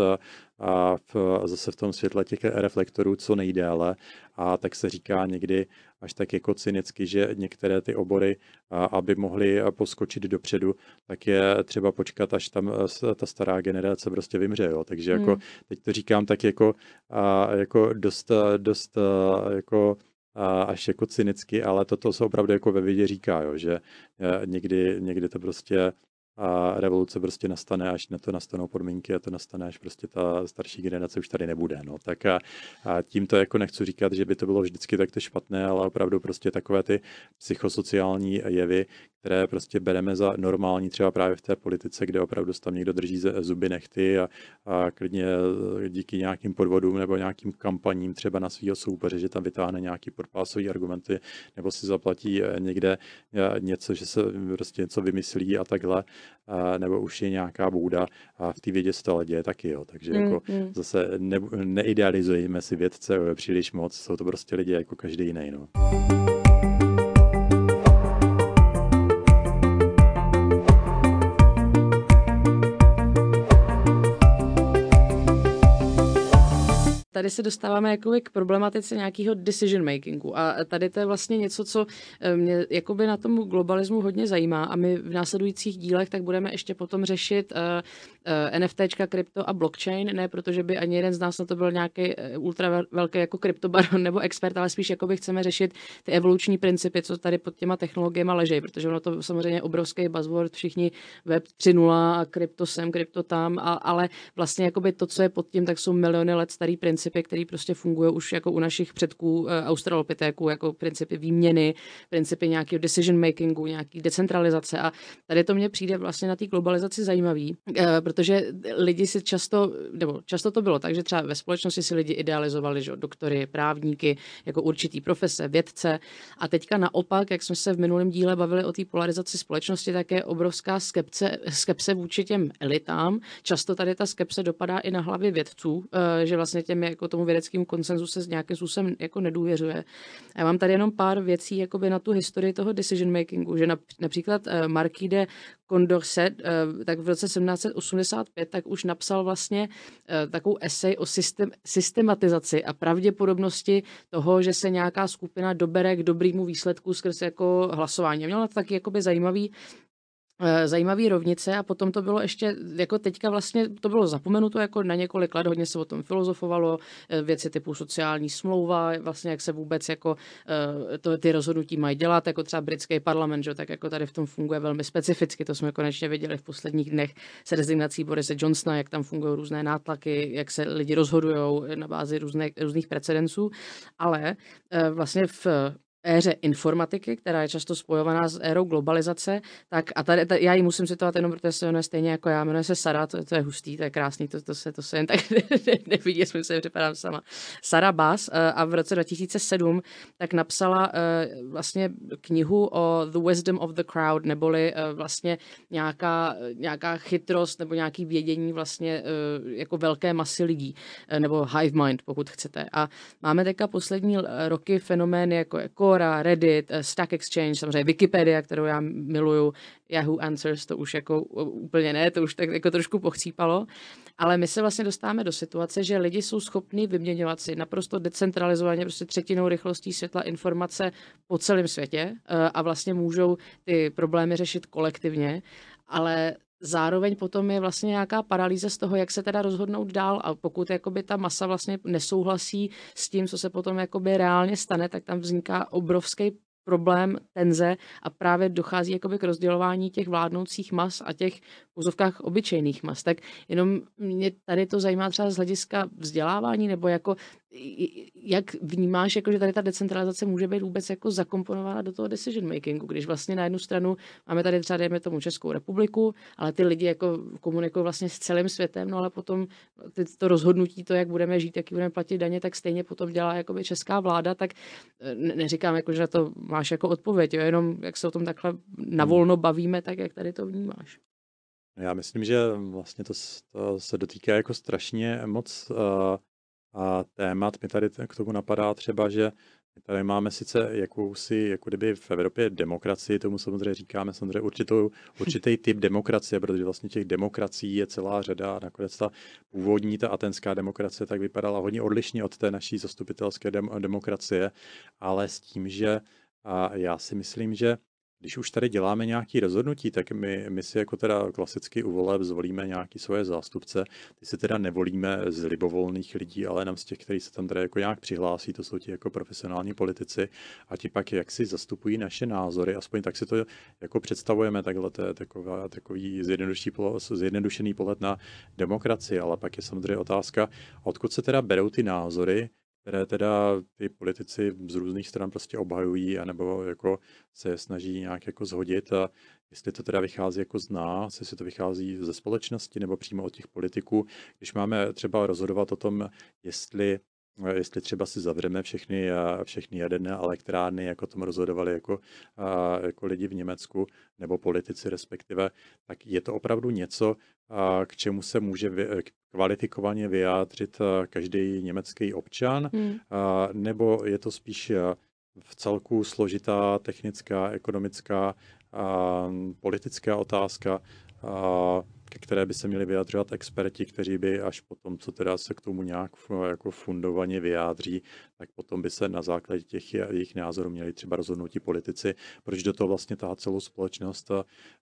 a v, zase v tom světle těch reflektorů co nejdéle. A tak se říká někdy až tak jako cynicky, že některé ty obory, aby mohly poskočit dopředu, tak je třeba počkat, až tam ta stará generace prostě vymře. Jo. Takže jako, hmm. teď to říkám tak jako, jako dost, dost jako až jako cynicky, ale toto se opravdu jako ve vědě říká, jo, že eh, někdy, někdy to prostě a revoluce prostě nastane, až na to nastanou podmínky a to nastane, až prostě ta starší generace už tady nebude. No. Tak a, a tím to jako nechci říkat, že by to bylo vždycky takto špatné, ale opravdu prostě takové ty psychosociální jevy, které prostě bereme za normální třeba právě v té politice, kde opravdu tam někdo drží zuby nechty a, a klidně díky nějakým podvodům nebo nějakým kampaním třeba na svého soupeře, že tam vytáhne nějaký podpásový argumenty nebo si zaplatí eh, někde eh, něco, že se prostě něco vymyslí a takhle, nebo už je nějaká bůda a v té vědě se to děje taky, jo. Takže jako mm, mm. zase ne, neidealizujeme si vědce příliš moc, jsou to prostě lidi jako každý jiný, no. Tady se dostáváme jakoby k problematice nějakého decision makingu. A tady to je vlastně něco, co eh, mě jakoby na tom globalismu hodně zajímá. A my v následujících dílech tak budeme ještě potom řešit uh, NFTčka, krypto a blockchain, ne protože by ani jeden z nás na to byl nějaký ultra velký jako kryptobaron nebo expert, ale spíš jakoby chceme řešit ty evoluční principy, co tady pod těma technologiemi leží, protože ono to samozřejmě obrovský buzzword, všichni web 3.0 a krypto sem, krypto tam, a, ale vlastně jakoby to, co je pod tím, tak jsou miliony let starý principy které prostě fungují už jako u našich předků uh, australopitéků, jako principy výměny, principy nějakého decision makingu, nějaký decentralizace. A tady to mně přijde vlastně na té globalizaci zajímavý, uh, protože lidi si často, nebo často to bylo tak, že třeba ve společnosti si lidi idealizovali, že doktory, právníky, jako určitý profese, vědce. A teďka naopak, jak jsme se v minulém díle bavili o té polarizaci společnosti, tak je obrovská skepce, skepse vůči těm elitám. Často tady ta skepse dopadá i na hlavě vědců, uh, že vlastně těm jako tomu vědeckému konsenzu se nějakým způsobem jako nedůvěřuje. Já mám tady jenom pár věcí jakoby na tu historii toho decision makingu, že například uh, Marquis de Condorcet, uh, tak v roce 1785 tak už napsal vlastně uh, takovou esej o systém, systematizaci a pravděpodobnosti toho, že se nějaká skupina dobere k dobrému výsledku skrz jako hlasování. Měla to taky jakoby zajímavý Eh, zajímavý rovnice a potom to bylo ještě, jako teďka vlastně to bylo zapomenuto jako na několik let, hodně se o tom filozofovalo, eh, věci typu sociální smlouva, vlastně jak se vůbec jako eh, to, ty rozhodnutí mají dělat, jako třeba britský parlament, že, tak jako tady v tom funguje velmi specificky, to jsme konečně viděli v posledních dnech se rezignací Borise Johnsona, jak tam fungují různé nátlaky, jak se lidi rozhodují na bázi různé, různých precedenců, ale vlastně v éře informatiky, která je často spojovaná s érou globalizace, tak a tady, tady já ji musím citovat jenom, protože se jmenuje stejně jako já, jmenuje se Sara, to, to je hustý, to je krásný, to, to, se, to se jen tak nevidí, jsme se připadám sama. Sara Bass eh, a v roce 2007 tak napsala eh, vlastně knihu o The Wisdom of the Crowd, neboli eh, vlastně nějaká, nějaká chytrost nebo nějaký vědění vlastně jako velké masy lidí, nebo hive mind, pokud chcete. A máme teďka poslední roky fenomény jako, jako Quora, Reddit, eh, Stack Exchange, samozřejmě Wikipedia, kterou já miluju, Yahoo Answers, to už jako úplně ne, to už tak jako trošku pochcípalo, ale my se vlastně dostáváme do situace, že lidi jsou schopni vyměňovat si naprosto decentralizovaně, prostě třetinou rychlostí světla informace po celém světě eh, a vlastně můžou ty problémy řešit kolektivně, ale zároveň potom je vlastně nějaká paralýza z toho, jak se teda rozhodnout dál a pokud jakoby ta masa vlastně nesouhlasí s tím, co se potom jakoby reálně stane, tak tam vzniká obrovský problém tenze a právě dochází jakoby k rozdělování těch vládnoucích mas a těch v úzovkách obyčejných mas. Tak jenom mě tady to zajímá třeba z hlediska vzdělávání nebo jako jak vnímáš, jako, že tady ta decentralizace může být vůbec jako zakomponována do toho decision makingu, když vlastně na jednu stranu máme tady třeba, dejme tomu Českou republiku, ale ty lidi jako komunikují vlastně s celým světem, no ale potom to rozhodnutí, to, jak budeme žít, jaký budeme platit daně, tak stejně potom dělá jakoby česká vláda, tak eh, neříkám, jako, že to máš jako odpověď, jo, jenom jak se o tom takhle navolno bavíme, tak jak tady to vnímáš. Já myslím, že vlastně to, to se dotýká jako strašně moc uh, a témat. Mi tady k tomu napadá třeba, že my tady máme sice jakousi, jako kdyby v Evropě demokracii, tomu samozřejmě říkáme samozřejmě určitou, určitý typ demokracie, protože vlastně těch demokracií je celá řada a nakonec ta původní, ta atenská demokracie, tak vypadala hodně odlišně od té naší zastupitelské dem- demokracie, ale s tím, že a já si myslím, že když už tady děláme nějaké rozhodnutí, tak my, my si jako teda klasicky u voleb zvolíme nějaký svoje zástupce. Ty si teda nevolíme z libovolných lidí, ale jenom z těch, kteří se tam teda jako nějak přihlásí, to jsou ti jako profesionální politici a ti pak jak si zastupují naše názory, aspoň tak si to jako představujeme, takhle to je taková, takový zjednodušený pohled na demokracii, ale pak je samozřejmě otázka, odkud se teda berou ty názory, které teda ty politici z různých stran prostě obhajují, anebo jako se snaží nějak jako zhodit a jestli to teda vychází jako z nás, jestli to vychází ze společnosti nebo přímo od těch politiků. Když máme třeba rozhodovat o tom, jestli jestli třeba si zavřeme všechny, všechny jaderné elektrárny, jako tom rozhodovali jako, jako lidi v Německu, nebo politici respektive, tak je to opravdu něco, k čemu se může kvalifikovaně vyjádřit každý německý občan, hmm. nebo je to spíš v celku složitá technická, ekonomická, politická otázka, ke které by se měli vyjadřovat experti, kteří by až potom, co teda se k tomu nějak jako fundovaně vyjádří, tak potom by se na základě těch jejich názorů měli třeba rozhodnout ti politici, proč do toho vlastně ta celou společnost.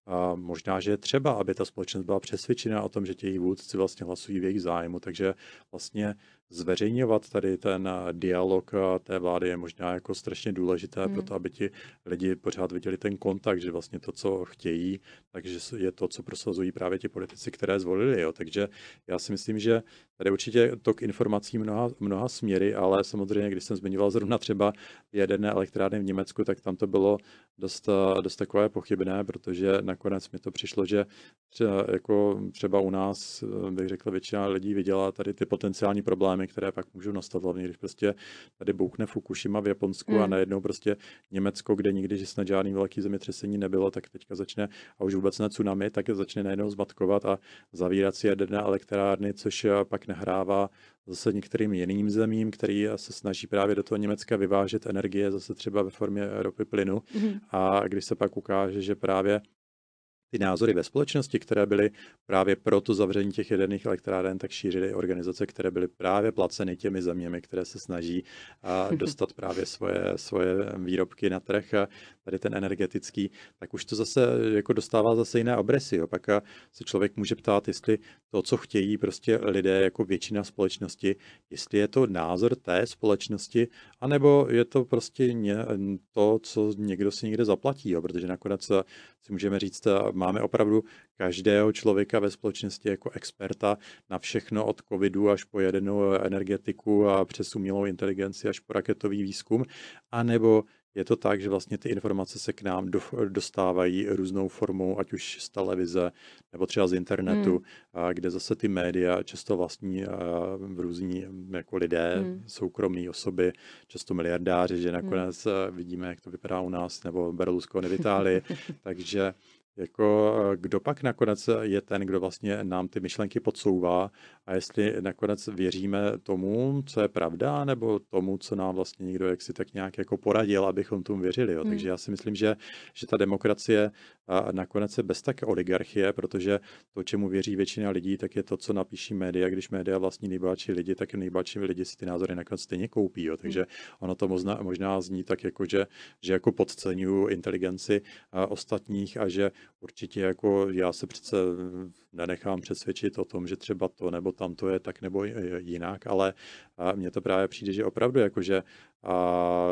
A možná, že je třeba, aby ta společnost byla přesvědčena o tom, že těch vůdci vlastně hlasují v jejich zájmu, takže vlastně zveřejňovat tady ten dialog té vlády je možná jako strašně důležité, hmm. proto aby ti lidi pořád viděli ten kontakt, že vlastně to, co chtějí, takže je to, co prosazují právě ti politici, které zvolili. Jo. Takže já si myslím, že tady určitě tok informací mnoha, mnoha směry, ale samozřejmě, když jsem zmiňoval zrovna třeba jedné elektrárny v Německu, tak tam to bylo dost, dost takové pochybné, protože nakonec mi to přišlo, že třeba, jako třeba u nás, bych řekl, většina lidí viděla tady ty potenciální problémy, které pak můžou nastat, hlavně když prostě tady boukne Fukushima v Japonsku mm. a najednou prostě Německo, kde nikdy že snad žádný velký zemětřesení nebylo, tak teďka začne, a už vůbec na tsunami, tak začne najednou zmatkovat a zavírat si jaderné elektrárny, což pak nahrává zase některým jiným zemím, který se snaží právě do toho Německa vyvážet energie, zase třeba ve formě ropy plynu. Mm-hmm. A když se pak ukáže, že právě ty názory ve společnosti, které byly právě pro to zavření těch jaderných elektráren, tak šířily organizace, které byly právě placeny těmi zeměmi, které se snaží dostat právě svoje, svoje výrobky na trh, tady ten energetický, tak už to zase jako dostává zase jiné obresy. Jo. Pak se člověk může ptát, jestli to, co chtějí prostě lidé jako většina společnosti, jestli je to názor té společnosti, anebo je to prostě to, co někdo si někde zaplatí, jo. protože nakonec si můžeme říct, máme opravdu každého člověka ve společnosti jako experta na všechno od covidu až po jedenou energetiku a přes umělou inteligenci až po raketový výzkum, anebo je to tak, že vlastně ty informace se k nám do, dostávají různou formou, ať už z televize nebo třeba z internetu, hmm. a kde zase ty média často vlastní různí jako lidé, hmm. soukromí osoby, často miliardáři, že nakonec hmm. vidíme, jak to vypadá u nás, nebo Berlusconi v Itálii, takže jako kdo pak nakonec je ten, kdo vlastně nám ty myšlenky podsouvá a jestli nakonec věříme tomu, co je pravda, nebo tomu, co nám vlastně někdo jak si tak nějak jako poradil, abychom tomu věřili. Jo. Hmm. Takže já si myslím, že, že ta demokracie nakonec je bez také oligarchie, protože to, čemu věří většina lidí, tak je to, co napíší média. Když média vlastní nejbohatší lidi, tak nejbohatší lidi si ty názory nakonec stejně koupí. Jo. Takže hmm. ono to možná, možná zní tak, jako, že, že jako podceňuju inteligenci ostatních a že určitě jako já se přece nenechám přesvědčit o tom, že třeba to nebo tamto je tak nebo jinak, ale mně to právě přijde, že opravdu jakože a,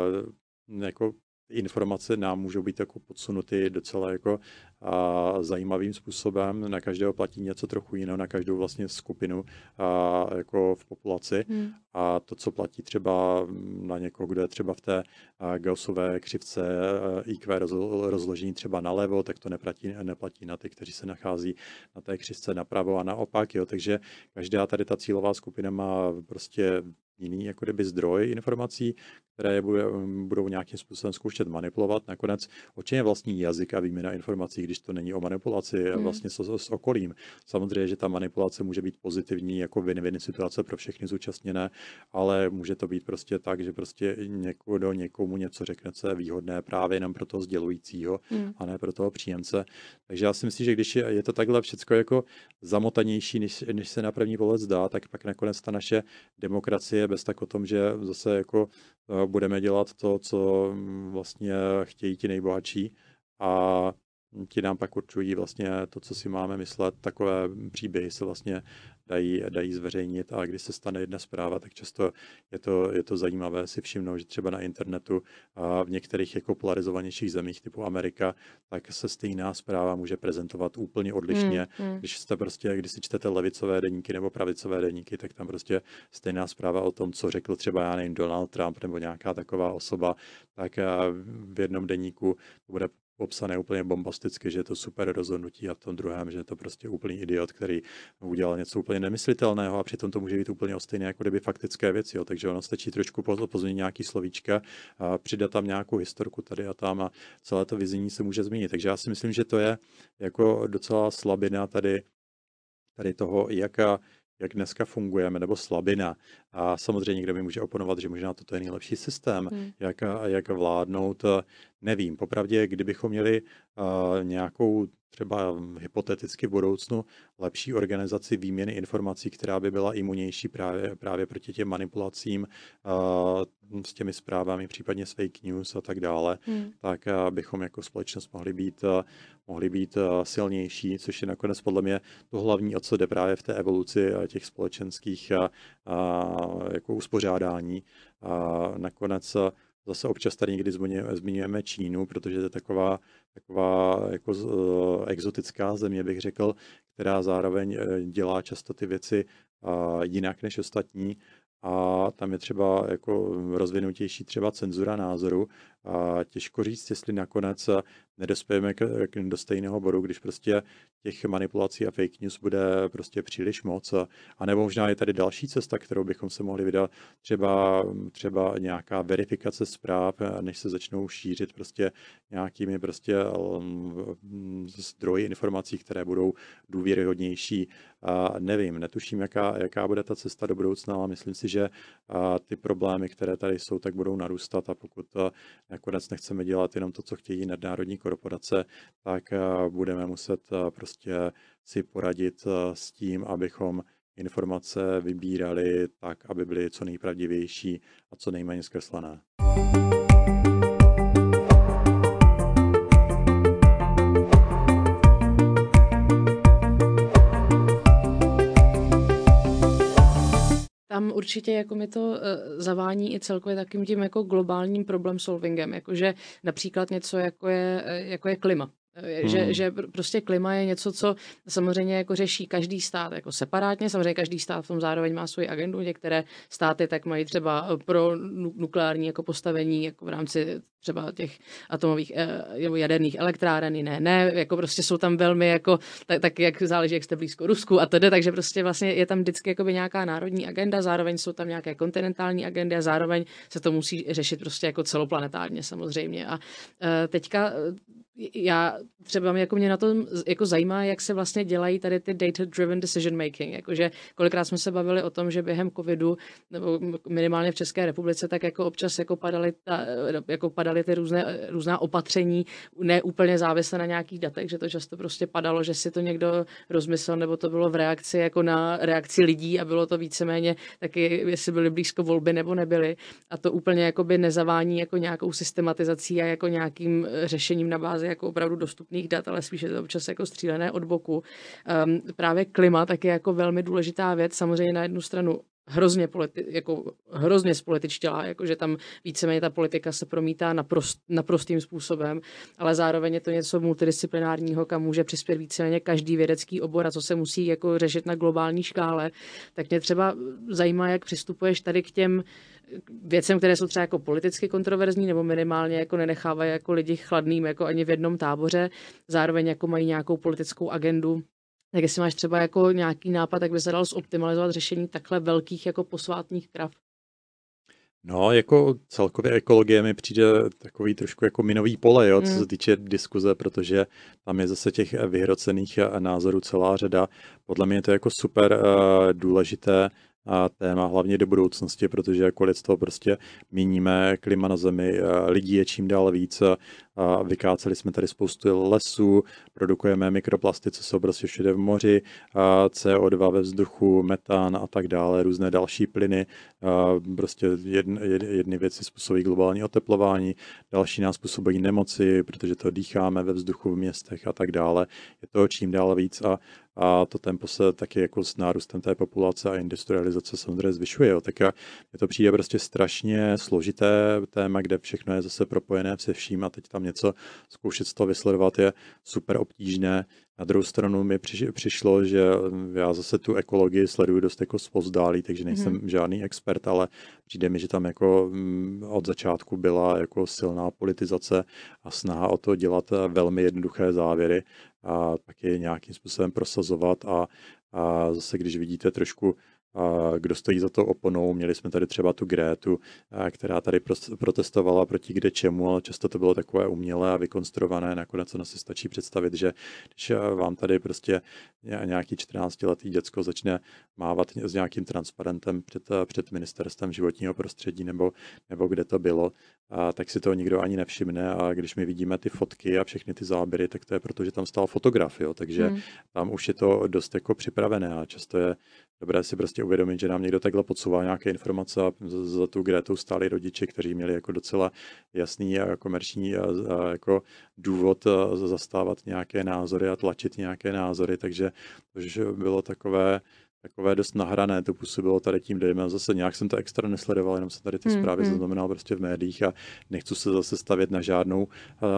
jako informace nám můžou být jako podsunuty docela jako a, zajímavým způsobem. Na každého platí něco trochu jiného, na každou vlastně skupinu a, jako v populaci. Hmm. A to, co platí třeba na někoho, kdo je třeba v té Gaussové křivce IQ rozložení třeba nalevo, tak to neplatí, neplatí na ty, kteří se nachází na té křivce napravo a naopak. Jo. Takže každá tady ta cílová skupina má prostě jiný jako kdyby zdroj informací, které je bude, budou nějakým způsobem zkoušet manipulovat. Nakonec očině vlastní jazyk a výměna informací, když to není o manipulaci hmm. vlastně s, s okolím. Samozřejmě, že ta manipulace může být pozitivní jako win-win situace pro všechny zúčastněné, ale může to být prostě tak, že prostě někdo někomu něco řekne, co je výhodné právě jenom pro toho sdělujícího hmm. a ne pro toho příjemce. Takže já si myslím, že když je, je to takhle všechno jako zamotanější, než, než se na první pohled zdá, tak pak nakonec ta naše demokracie bez tak o tom, že zase jako eh, budeme dělat to, co mm, vlastně chtějí ti nejbohatší a ti nám pak určují vlastně to, co si máme myslet. Takové příběhy se vlastně dají, dají zveřejnit a když se stane jedna zpráva, tak často je to, je to zajímavé si všimnout, že třeba na internetu a v některých jako polarizovanějších zemích typu Amerika, tak se stejná zpráva může prezentovat úplně odlišně. Hmm, hmm. Když jste prostě, když si čtete levicové deníky nebo pravicové deníky, tak tam prostě stejná zpráva o tom, co řekl třeba, já nevím, Donald Trump nebo nějaká taková osoba, tak v jednom deníku bude popsané úplně bombasticky, že je to super rozhodnutí a v tom druhém, že je to prostě úplný idiot, který udělal něco úplně nemyslitelného a přitom to může být úplně stejné jako kdyby faktické věci. Jo. Takže ono stačí trošku pozměnit nějaký slovíčka a přidat tam nějakou historku tady a tam a celé to vizení se může změnit. Takže já si myslím, že to je jako docela slabina tady tady toho, jaká, jak dneska fungujeme, nebo slabina. A samozřejmě někdo mi může oponovat, že možná toto je nejlepší systém, hmm. jak, jak vládnout. Nevím, popravdě, kdybychom měli uh, nějakou třeba hypoteticky v budoucnu lepší organizaci výměny informací, která by byla imunější právě, právě proti těm manipulacím uh, s těmi zprávami, případně s fake news a tak dále, hmm. tak uh, bychom jako společnost mohli být, uh, mohli být uh, silnější, což je nakonec podle mě to hlavní, o co jde právě v té evoluci uh, těch společenských uh, uh, jako uspořádání. Uh, nakonec uh, Zase občas tady někdy zmiňujeme Čínu, protože to je taková, taková jako uh, exotická země, bych řekl, která zároveň eh, dělá často ty věci jinak než ostatní a tam je třeba jako rozvinutější třeba cenzura názoru a těžko říct, jestli nakonec nedospějeme k, k, do stejného bodu, když prostě těch manipulací a fake news bude prostě příliš moc. A nebo možná je tady další cesta, kterou bychom se mohli vydat, třeba, třeba nějaká verifikace zpráv, než se začnou šířit prostě nějakými prostě um, zdroji informací, které budou důvěryhodnější. A nevím, netuším, jaká, jaká bude ta cesta do budoucna, ale myslím si, že ty problémy, které tady jsou, tak budou narůstat a pokud nakonec nechceme dělat jenom to, co chtějí nadnárodní korporace, tak budeme muset prostě si poradit s tím, abychom informace vybírali tak, aby byly co nejpravdivější a co nejméně zkreslené. Určitě jako mi to uh, zavání i celkově takým tím jako globálním problem solvingem, jakože například něco jako je, jako je klima. Hmm. Že, že prostě klima je něco, co samozřejmě jako řeší každý stát jako separátně. Samozřejmě každý stát v tom zároveň má svoji agendu. Některé státy tak mají třeba pro nukleární jako postavení jako v rámci třeba těch atomových eh, nebo jaderných elektráren, ne, ne, jako prostě jsou tam velmi jako, tak, tak jak záleží, jak jste blízko Rusku a tedy, takže prostě vlastně je tam vždycky jakoby nějaká národní agenda, zároveň jsou tam nějaké kontinentální agendy a zároveň se to musí řešit prostě jako celoplanetárně samozřejmě. A eh, teďka já třeba mě, jako mě na tom jako zajímá, jak se vlastně dělají tady ty data-driven decision making. Jakože kolikrát jsme se bavili o tom, že během covidu, nebo minimálně v České republice, tak jako občas jako padaly, ta, jako padaly ty různé, různá opatření, ne úplně závislé na nějakých datech, že to často prostě padalo, že si to někdo rozmyslel, nebo to bylo v reakci jako na reakci lidí a bylo to víceméně taky, jestli byly blízko volby nebo nebyly. A to úplně jakoby nezavání jako nějakou systematizací a jako nějakým řešením na bázi jako opravdu dostupných dat, ale spíše to občas jako střílené od boku. Um, právě klima tak je jako velmi důležitá věc. Samozřejmě na jednu stranu hrozně, politi- jako hrozně spolitičtělá, jako že tam víceméně ta politika se promítá naprost, naprostým způsobem, ale zároveň je to něco multidisciplinárního, kam může přispět víceméně každý vědecký obor a co se musí jako řešit na globální škále. Tak mě třeba zajímá, jak přistupuješ tady k těm věcem, které jsou třeba jako politicky kontroverzní nebo minimálně jako nenechávají jako lidi chladným jako ani v jednom táboře, zároveň jako mají nějakou politickou agendu, tak jestli máš třeba jako nějaký nápad, jak by se dal zoptimalizovat řešení takhle velkých jako posvátných krav? No, jako celkově ekologie mi přijde takový trošku jako minový pole, jo, co hmm. se týče diskuze, protože tam je zase těch vyhrocených názorů celá řada. Podle mě je to jako super uh, důležité téma hlavně do budoucnosti, protože jako lidstvo prostě míníme klima na zemi, lidí je čím dál víc a vykáceli jsme tady spoustu lesů, produkujeme mikroplasty, co jsou prostě všude v moři, CO2 ve vzduchu, metán a tak dále, různé další plyny. Prostě jedny, jedny věci způsobují globální oteplování, další nás způsobují nemoci, protože to dýcháme ve vzduchu v městech a tak dále. Je to čím dál víc a a to tempo se taky jako s nárůstem té populace a industrializace samozřejmě zvyšuje. Jo. Tak je to přijde prostě strašně složité téma, kde všechno je zase propojené se vším a teď tam něco zkoušet z toho vysledovat je super obtížné. Na druhou stranu mi přišlo, že já zase tu ekologii sleduju dost jako spozdálí, takže nejsem mm-hmm. žádný expert, ale přijde mi, že tam jako mm, od začátku byla jako silná politizace a snaha o to dělat velmi jednoduché závěry a taky nějakým způsobem prosazovat a, a zase když vidíte trošku kdo stojí za to oponou. Měli jsme tady třeba tu Grétu, která tady protestovala proti kde čemu, ale často to bylo takové umělé a vykonstruované. Nakonec ono si stačí představit, že když vám tady prostě nějaký 14-letý děcko začne mávat s nějakým transparentem před, před ministerstvem životního prostředí nebo, nebo kde to bylo, a tak si to nikdo ani nevšimne. A když my vidíme ty fotky a všechny ty záběry, tak to je proto, že tam stál fotograf, jo, takže hmm. tam už je to dost jako připravené a často je dobré si prostě uvědomit, že nám někdo takhle podsouvá nějaké informace a za tu Gretou stáli rodiče, kteří měli jako docela jasný a komerční a, a jako důvod zastávat nějaké názory a tlačit nějaké názory, takže to bylo takové takové dost nahrané, to působilo tady tím dojmem. Zase nějak jsem to extra nesledoval, jenom jsem tady ty hmm, zprávy hmm. zaznamenal prostě v médiích a nechci se zase stavět na žádnou uh,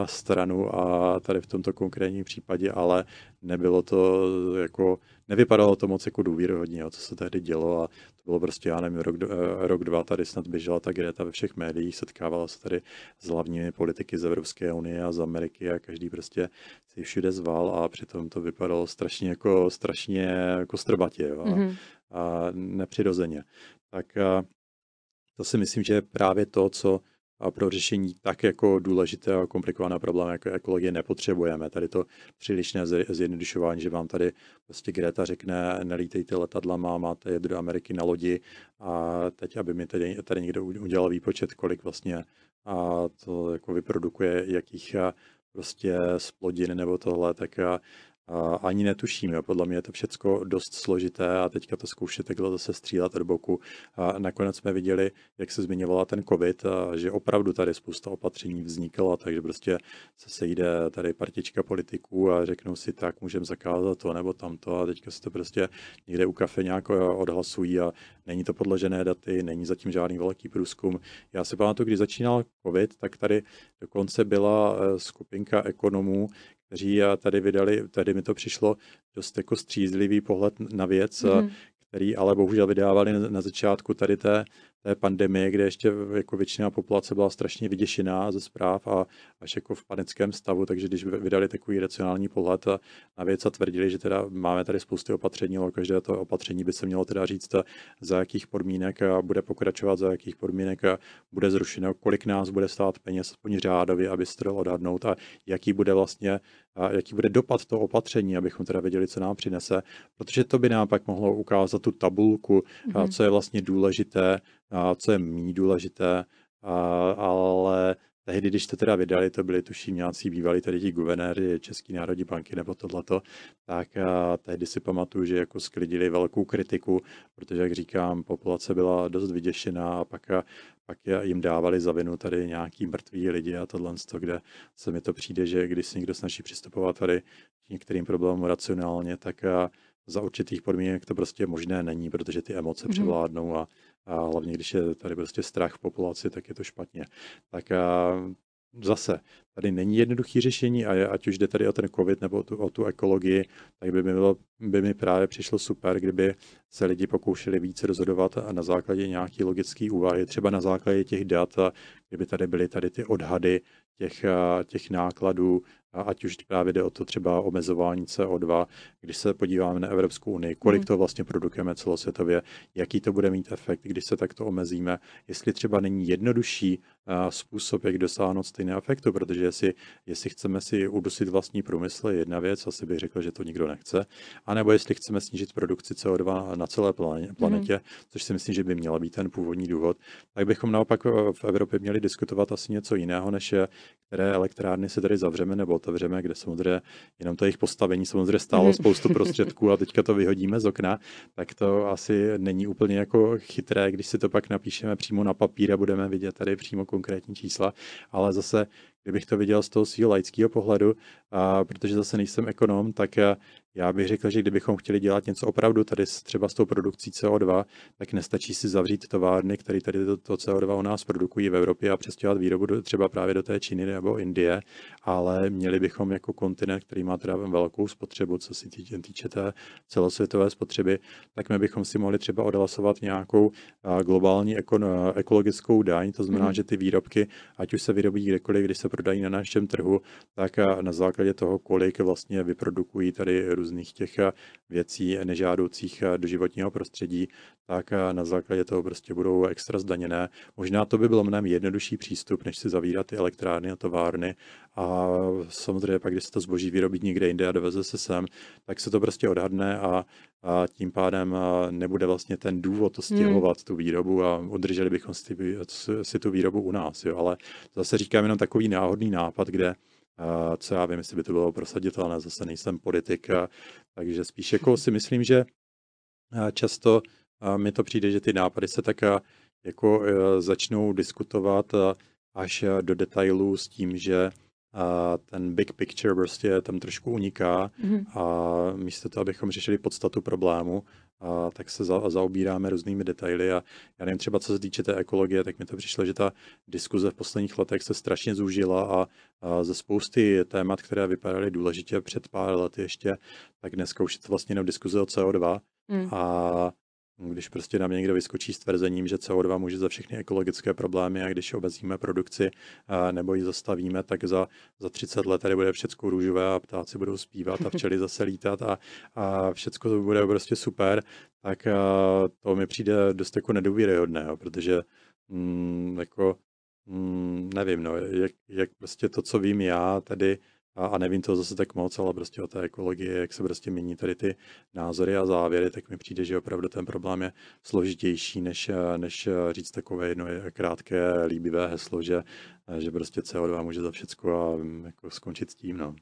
stranu a tady v tomto konkrétním případě, ale nebylo to jako, nevypadalo to moc jako důvěryhodně, co se tady dělo a to bylo prostě, já nevím, rok, eh, rok dva tady snad běžela ta Greta ve všech médiích, setkávala se tady s hlavními politiky z Evropské unie a z Ameriky a každý prostě si všude zval a přitom to vypadalo strašně jako, strašně jako strbatě a, mm-hmm. a nepřirozeně. Tak a to si myslím, že je právě to, co a pro řešení tak jako důležité a komplikované problémy jako ekologie nepotřebujeme. Tady to přílišné zjednodušování, že vám tady prostě Greta řekne, nelítejte letadlama, máte jet do Ameriky na lodi a teď, aby mi tady, tady někdo udělal výpočet, kolik vlastně a to jako vyprodukuje, jakých prostě splodin nebo tohle, tak ani netuším. Jo. Podle mě je to všechno dost složité a teďka to zkoušet takhle zase střílet od boku. A nakonec jsme viděli, jak se zmiňovala ten COVID, a že opravdu tady spousta opatření vznikala, takže prostě se sejde tady partička politiků a řeknou si tak, můžeme zakázat to nebo tamto a teďka se to prostě někde u kafe nějak odhlasují a není to podložené daty, není zatím žádný velký průzkum. Já si pamatuju, když začínal COVID, tak tady dokonce byla eh, skupinka ekonomů, kteří tady vydali, tady mi to přišlo dost jako střízlivý pohled na věc, mm-hmm. který ale bohužel vydávali na začátku tady té té pandemie, kde ještě jako většina populace byla strašně vyděšená ze zpráv a až jako v panickém stavu, takže když vydali takový racionální pohled na věc a tvrdili, že teda máme tady spousty opatření, ale každé to opatření by se mělo teda říct, za jakých podmínek a bude pokračovat, za jakých podmínek bude zrušeno, kolik nás bude stát peněz, aspoň řádově, aby se to odhadnout a jaký bude vlastně jaký bude dopad toho opatření, abychom teda věděli, co nám přinese, protože to by nám pak mohlo ukázat tu tabulku, mm-hmm. co je vlastně důležité, a co je méně důležité, a, ale tehdy, když to teda vydali, to byli tuším nějací bývalí tady ti guvernéři České národní banky nebo tohleto, tak a tehdy si pamatuju, že jako sklidili velkou kritiku, protože, jak říkám, populace byla dost vyděšená a pak, a, pak jim dávali za vinu tady nějaký mrtví lidi a tohle, kde se mi to přijde, že když se někdo snaží přistupovat tady k některým problémům racionálně, tak a za určitých podmínek to prostě možné není, protože ty emoce mm-hmm. převládnou a, a hlavně když je tady prostě strach v populaci, tak je to špatně. Tak a zase, tady není jednoduché řešení a ať už jde tady o ten covid nebo tu, o tu ekologii, tak by mi, bylo, by mi právě přišlo super, kdyby se lidi pokoušeli více rozhodovat a na základě nějaký logický úvahy, třeba na základě těch dat, kdyby tady byly tady ty odhady těch, těch nákladů, ať už právě jde o to třeba omezování CO2, když se podíváme na Evropskou unii, kolik mhm. to vlastně produkujeme celosvětově, jaký to bude mít efekt, když se takto omezíme, jestli třeba není jednodušší způsob, jak dosáhnout stejného efektu, protože jestli, jestli chceme si udusit vlastní průmysl, je jedna věc, asi bych řekl, že to nikdo nechce, anebo jestli chceme snížit produkci CO2 na celé mhm. planetě, mm. což si myslím, že by měla být ten původní důvod, tak bychom naopak v Evropě měli diskutovat asi něco jiného, než je, které elektrárny se tady zavřeme nebo otevřeme, kde samozřejmě jenom to jejich postavení samozřejmě stálo mhm. spoustu prostředků a teďka to vyhodíme z okna, tak to asi není úplně jako chytré, když si to pak napíšeme přímo na papír a budeme vidět tady přímo konkrétní čísla, ale zase kdybych to viděl z toho svého laického pohledu, a protože zase nejsem ekonom, tak já bych řekl, že kdybychom chtěli dělat něco opravdu tady třeba s tou produkcí CO2, tak nestačí si zavřít továrny, které tady to, to CO2 u nás produkují v Evropě a přestěhovat výrobu do, třeba právě do té Číny nebo Indie, ale měli bychom jako kontinent, který má teda velkou spotřebu, co se týče, týče té celosvětové spotřeby, tak my bychom si mohli třeba odhlasovat nějakou globální ekologickou daň, to znamená, mm. že ty výrobky, ať už se vyrobí kdekoliv, když se prodají na našem trhu, tak na základě toho, kolik vlastně vyprodukují tady různých těch věcí nežádoucích do životního prostředí, tak na základě toho prostě budou extra zdaněné. Možná to by byl mnohem jednodušší přístup, než si zavírat ty elektrárny a továrny a samozřejmě pak, když se to zboží vyrobí někde jinde a doveze se sem, tak se to prostě odhadne a, a tím pádem nebude vlastně ten důvod to stěhovat, hmm. tu výrobu a udrželi bychom si, si tu výrobu u nás. Jo. Ale zase říkám jenom takový náhodný nápad, kde co já vím, jestli by to bylo prosaditelné, zase nejsem politik, takže spíš jako si myslím, že často mi to přijde, že ty nápady se tak jako e, začnou diskutovat až do detailů s tím, že ten big picture prostě tam trošku uniká mm-hmm. a místo toho, abychom řešili podstatu problému, a tak se za, zaobíráme různými detaily a já nevím, třeba co se týče té ekologie, tak mi to přišlo, že ta diskuze v posledních letech se strašně zúžila a, a ze spousty témat, které vypadaly důležitě před pár lety ještě, tak dneska už je to vlastně jenom diskuze o CO2 mm. a když prostě nám někdo vyskočí s tvrzením, že CO2 může za všechny ekologické problémy a když obezíme produkci nebo ji zastavíme, tak za, za 30 let tady bude všechno růžové a ptáci budou zpívat a včely zase lítat a, a všechno to bude prostě super, tak to mi přijde dost jako nedůvěryhodné, protože mm, jako mm, nevím, no, jak, jak prostě to, co vím já, tady a, a nevím to zase tak moc, ale prostě o té ekologii, jak se prostě mění tady ty názory a závěry, tak mi přijde, že opravdu ten problém je složitější, než, než říct takové jedno krátké, líbivé heslo, že, že prostě CO2 může za všecko a jako skončit s tím. No.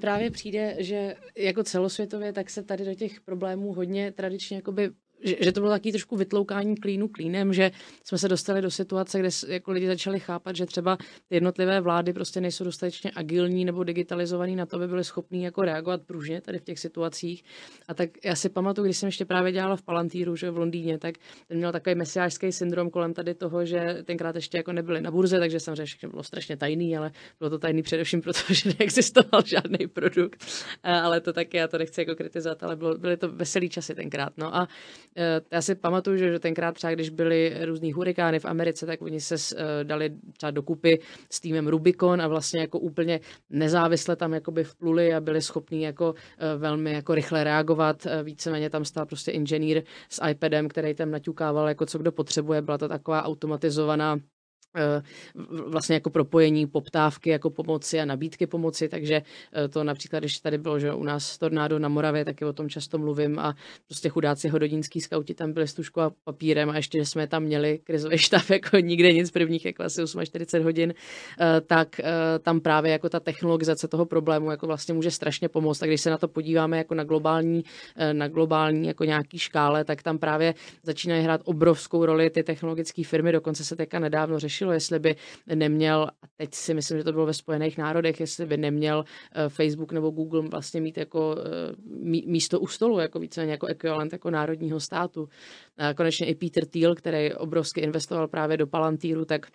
Právě přijde, že jako celosvětově, tak se tady do těch problémů hodně tradičně jakoby že, že to bylo taky trošku vytloukání klínu klínem, že jsme se dostali do situace, kde jako lidi začali chápat, že třeba ty jednotlivé vlády prostě nejsou dostatečně agilní nebo digitalizovaný na to, aby byly schopní jako reagovat pružně tady v těch situacích. A tak já si pamatuju, když jsem ještě právě dělala v Palantíru, že v Londýně, tak ten měl takový mesiářský syndrom kolem tady toho, že tenkrát ještě jako nebyli na burze, takže samozřejmě všechno bylo strašně tajný, ale bylo to tajný především proto, že neexistoval žádný produkt. Ale to taky, já to nechci jako kritizovat, ale bylo, byly to veselý časy tenkrát. No a já si pamatuju, že tenkrát třeba, když byly různý hurikány v Americe, tak oni se eh, dali třeba dokupy s týmem Rubicon a vlastně jako úplně nezávisle tam jakoby vpluli a byli schopní jako eh, velmi jako rychle reagovat. Víceméně tam stál prostě inženýr s iPadem, který tam naťukával jako co kdo potřebuje. Byla to taková automatizovaná Eh, vlastně jako propojení poptávky jako pomoci a nabídky pomoci, takže eh, to například, když tady bylo, že u nás tornádo na Moravě, taky o tom často mluvím a prostě chudáci hododínský skauti tam byli s tuškou a papírem a ještě, že jsme tam měli krizový štáb jako nikde nic prvních jako asi 48 hodin, eh, tak tam právě jako ta technologizace toho problému jako vlastně může strašně pomoct. Tak když se na to podíváme jako na globální, na globální jako nějaký škále, tak tam právě začínají hrát obrovskou roli ty technologické firmy, dokonce se teďka nedávno řešilo řešilo, jestli by neměl, a teď si myslím, že to bylo ve Spojených národech, jestli by neměl eh, Facebook nebo Google vlastně mít jako eh, místo u stolu, jako více jako ekvivalent jako národního státu. A konečně i Peter Thiel, který obrovsky investoval právě do Palantíru, tak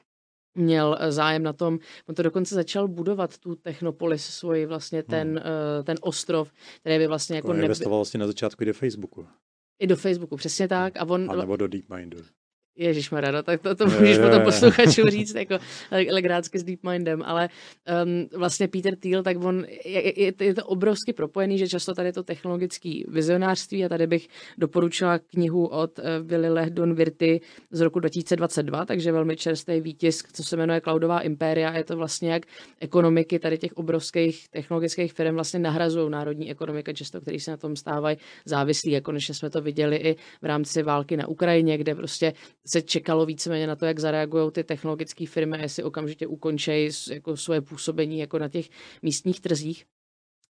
měl eh, zájem na tom, on to dokonce začal budovat tu Technopolis, svůj vlastně ten, hmm. ten ostrov, který by vlastně jako... On investoval vlastně na začátku i do Facebooku. I do Facebooku, přesně tak. A, on, a nebo do DeepMindu. Ježíš no, tak to, to můžeš potom posluchačům říct jako legrácky s DeepMindem, ale um, vlastně Peter Thiel, tak on je, je, je to obrovsky propojený, že často tady je to technologický vizionářství a tady bych doporučila knihu od uh, Willy Lehdon Virty z roku 2022, takže velmi čerstvý výtisk, co se jmenuje Cloudová impéria, je to vlastně jak ekonomiky tady těch obrovských technologických firm vlastně nahrazují národní ekonomika, často, který se na tom stávají závislí, jako než jsme to viděli i v rámci války na Ukrajině, kde prostě se čekalo víceméně na to, jak zareagují ty technologické firmy, jestli okamžitě ukončí jako svoje působení jako na těch místních trzích.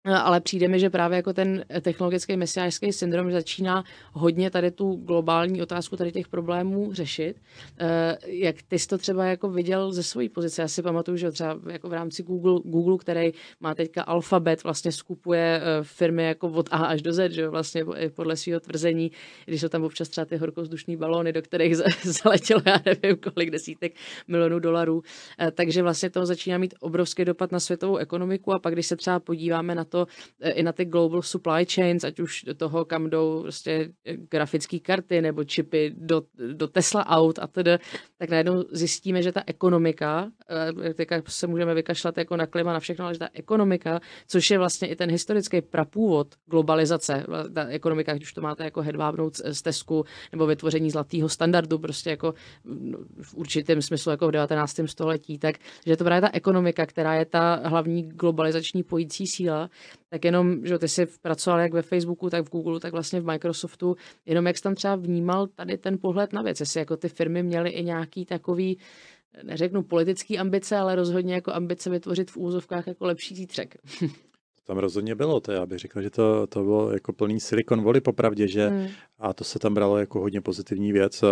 Ale přijde mi, že právě jako ten technologický mesiářský syndrom začíná hodně tady tu globální otázku tady těch problémů řešit. Eh, jak ty jsi to třeba jako viděl ze své pozice? Já si pamatuju, že třeba jako v rámci Google, Google, který má teďka Alphabet, vlastně skupuje eh, firmy jako od A až do Z, že vlastně podle svého tvrzení, když jsou tam občas třeba ty horkozdušní balóny, do kterých zaletělo já nevím kolik desítek milionů dolarů. Eh, takže vlastně to začíná mít obrovský dopad na světovou ekonomiku a pak když se třeba podíváme na to eh, i na ty global supply chains, ať už do toho, kam jdou prostě eh, grafické karty nebo čipy do, do Tesla aut a tedy, tak najednou zjistíme, že ta ekonomika, eh, teďka se můžeme vykašlat jako na klima, na všechno, ale že ta ekonomika, což je vlastně i ten historický prapůvod globalizace, ta ekonomika, když to máte jako hedvábnout z Tesku nebo vytvoření zlatého standardu, prostě jako v určitém smyslu jako v 19. století, tak že to právě ta ekonomika, která je ta hlavní globalizační pojící síla, tak jenom, že ty jsi pracoval jak ve Facebooku, tak v Google, tak vlastně v Microsoftu, jenom jak jsi tam třeba vnímal tady ten pohled na věc, jestli jako ty firmy měly i nějaký takový, neřeknu politický ambice, ale rozhodně jako ambice vytvořit v úzovkách jako lepší zítřek. Tam rozhodně bylo, to já bych řekl, že to, to bylo jako plný Silicon Valley popravdě, že hmm. a to se tam bralo jako hodně pozitivní věc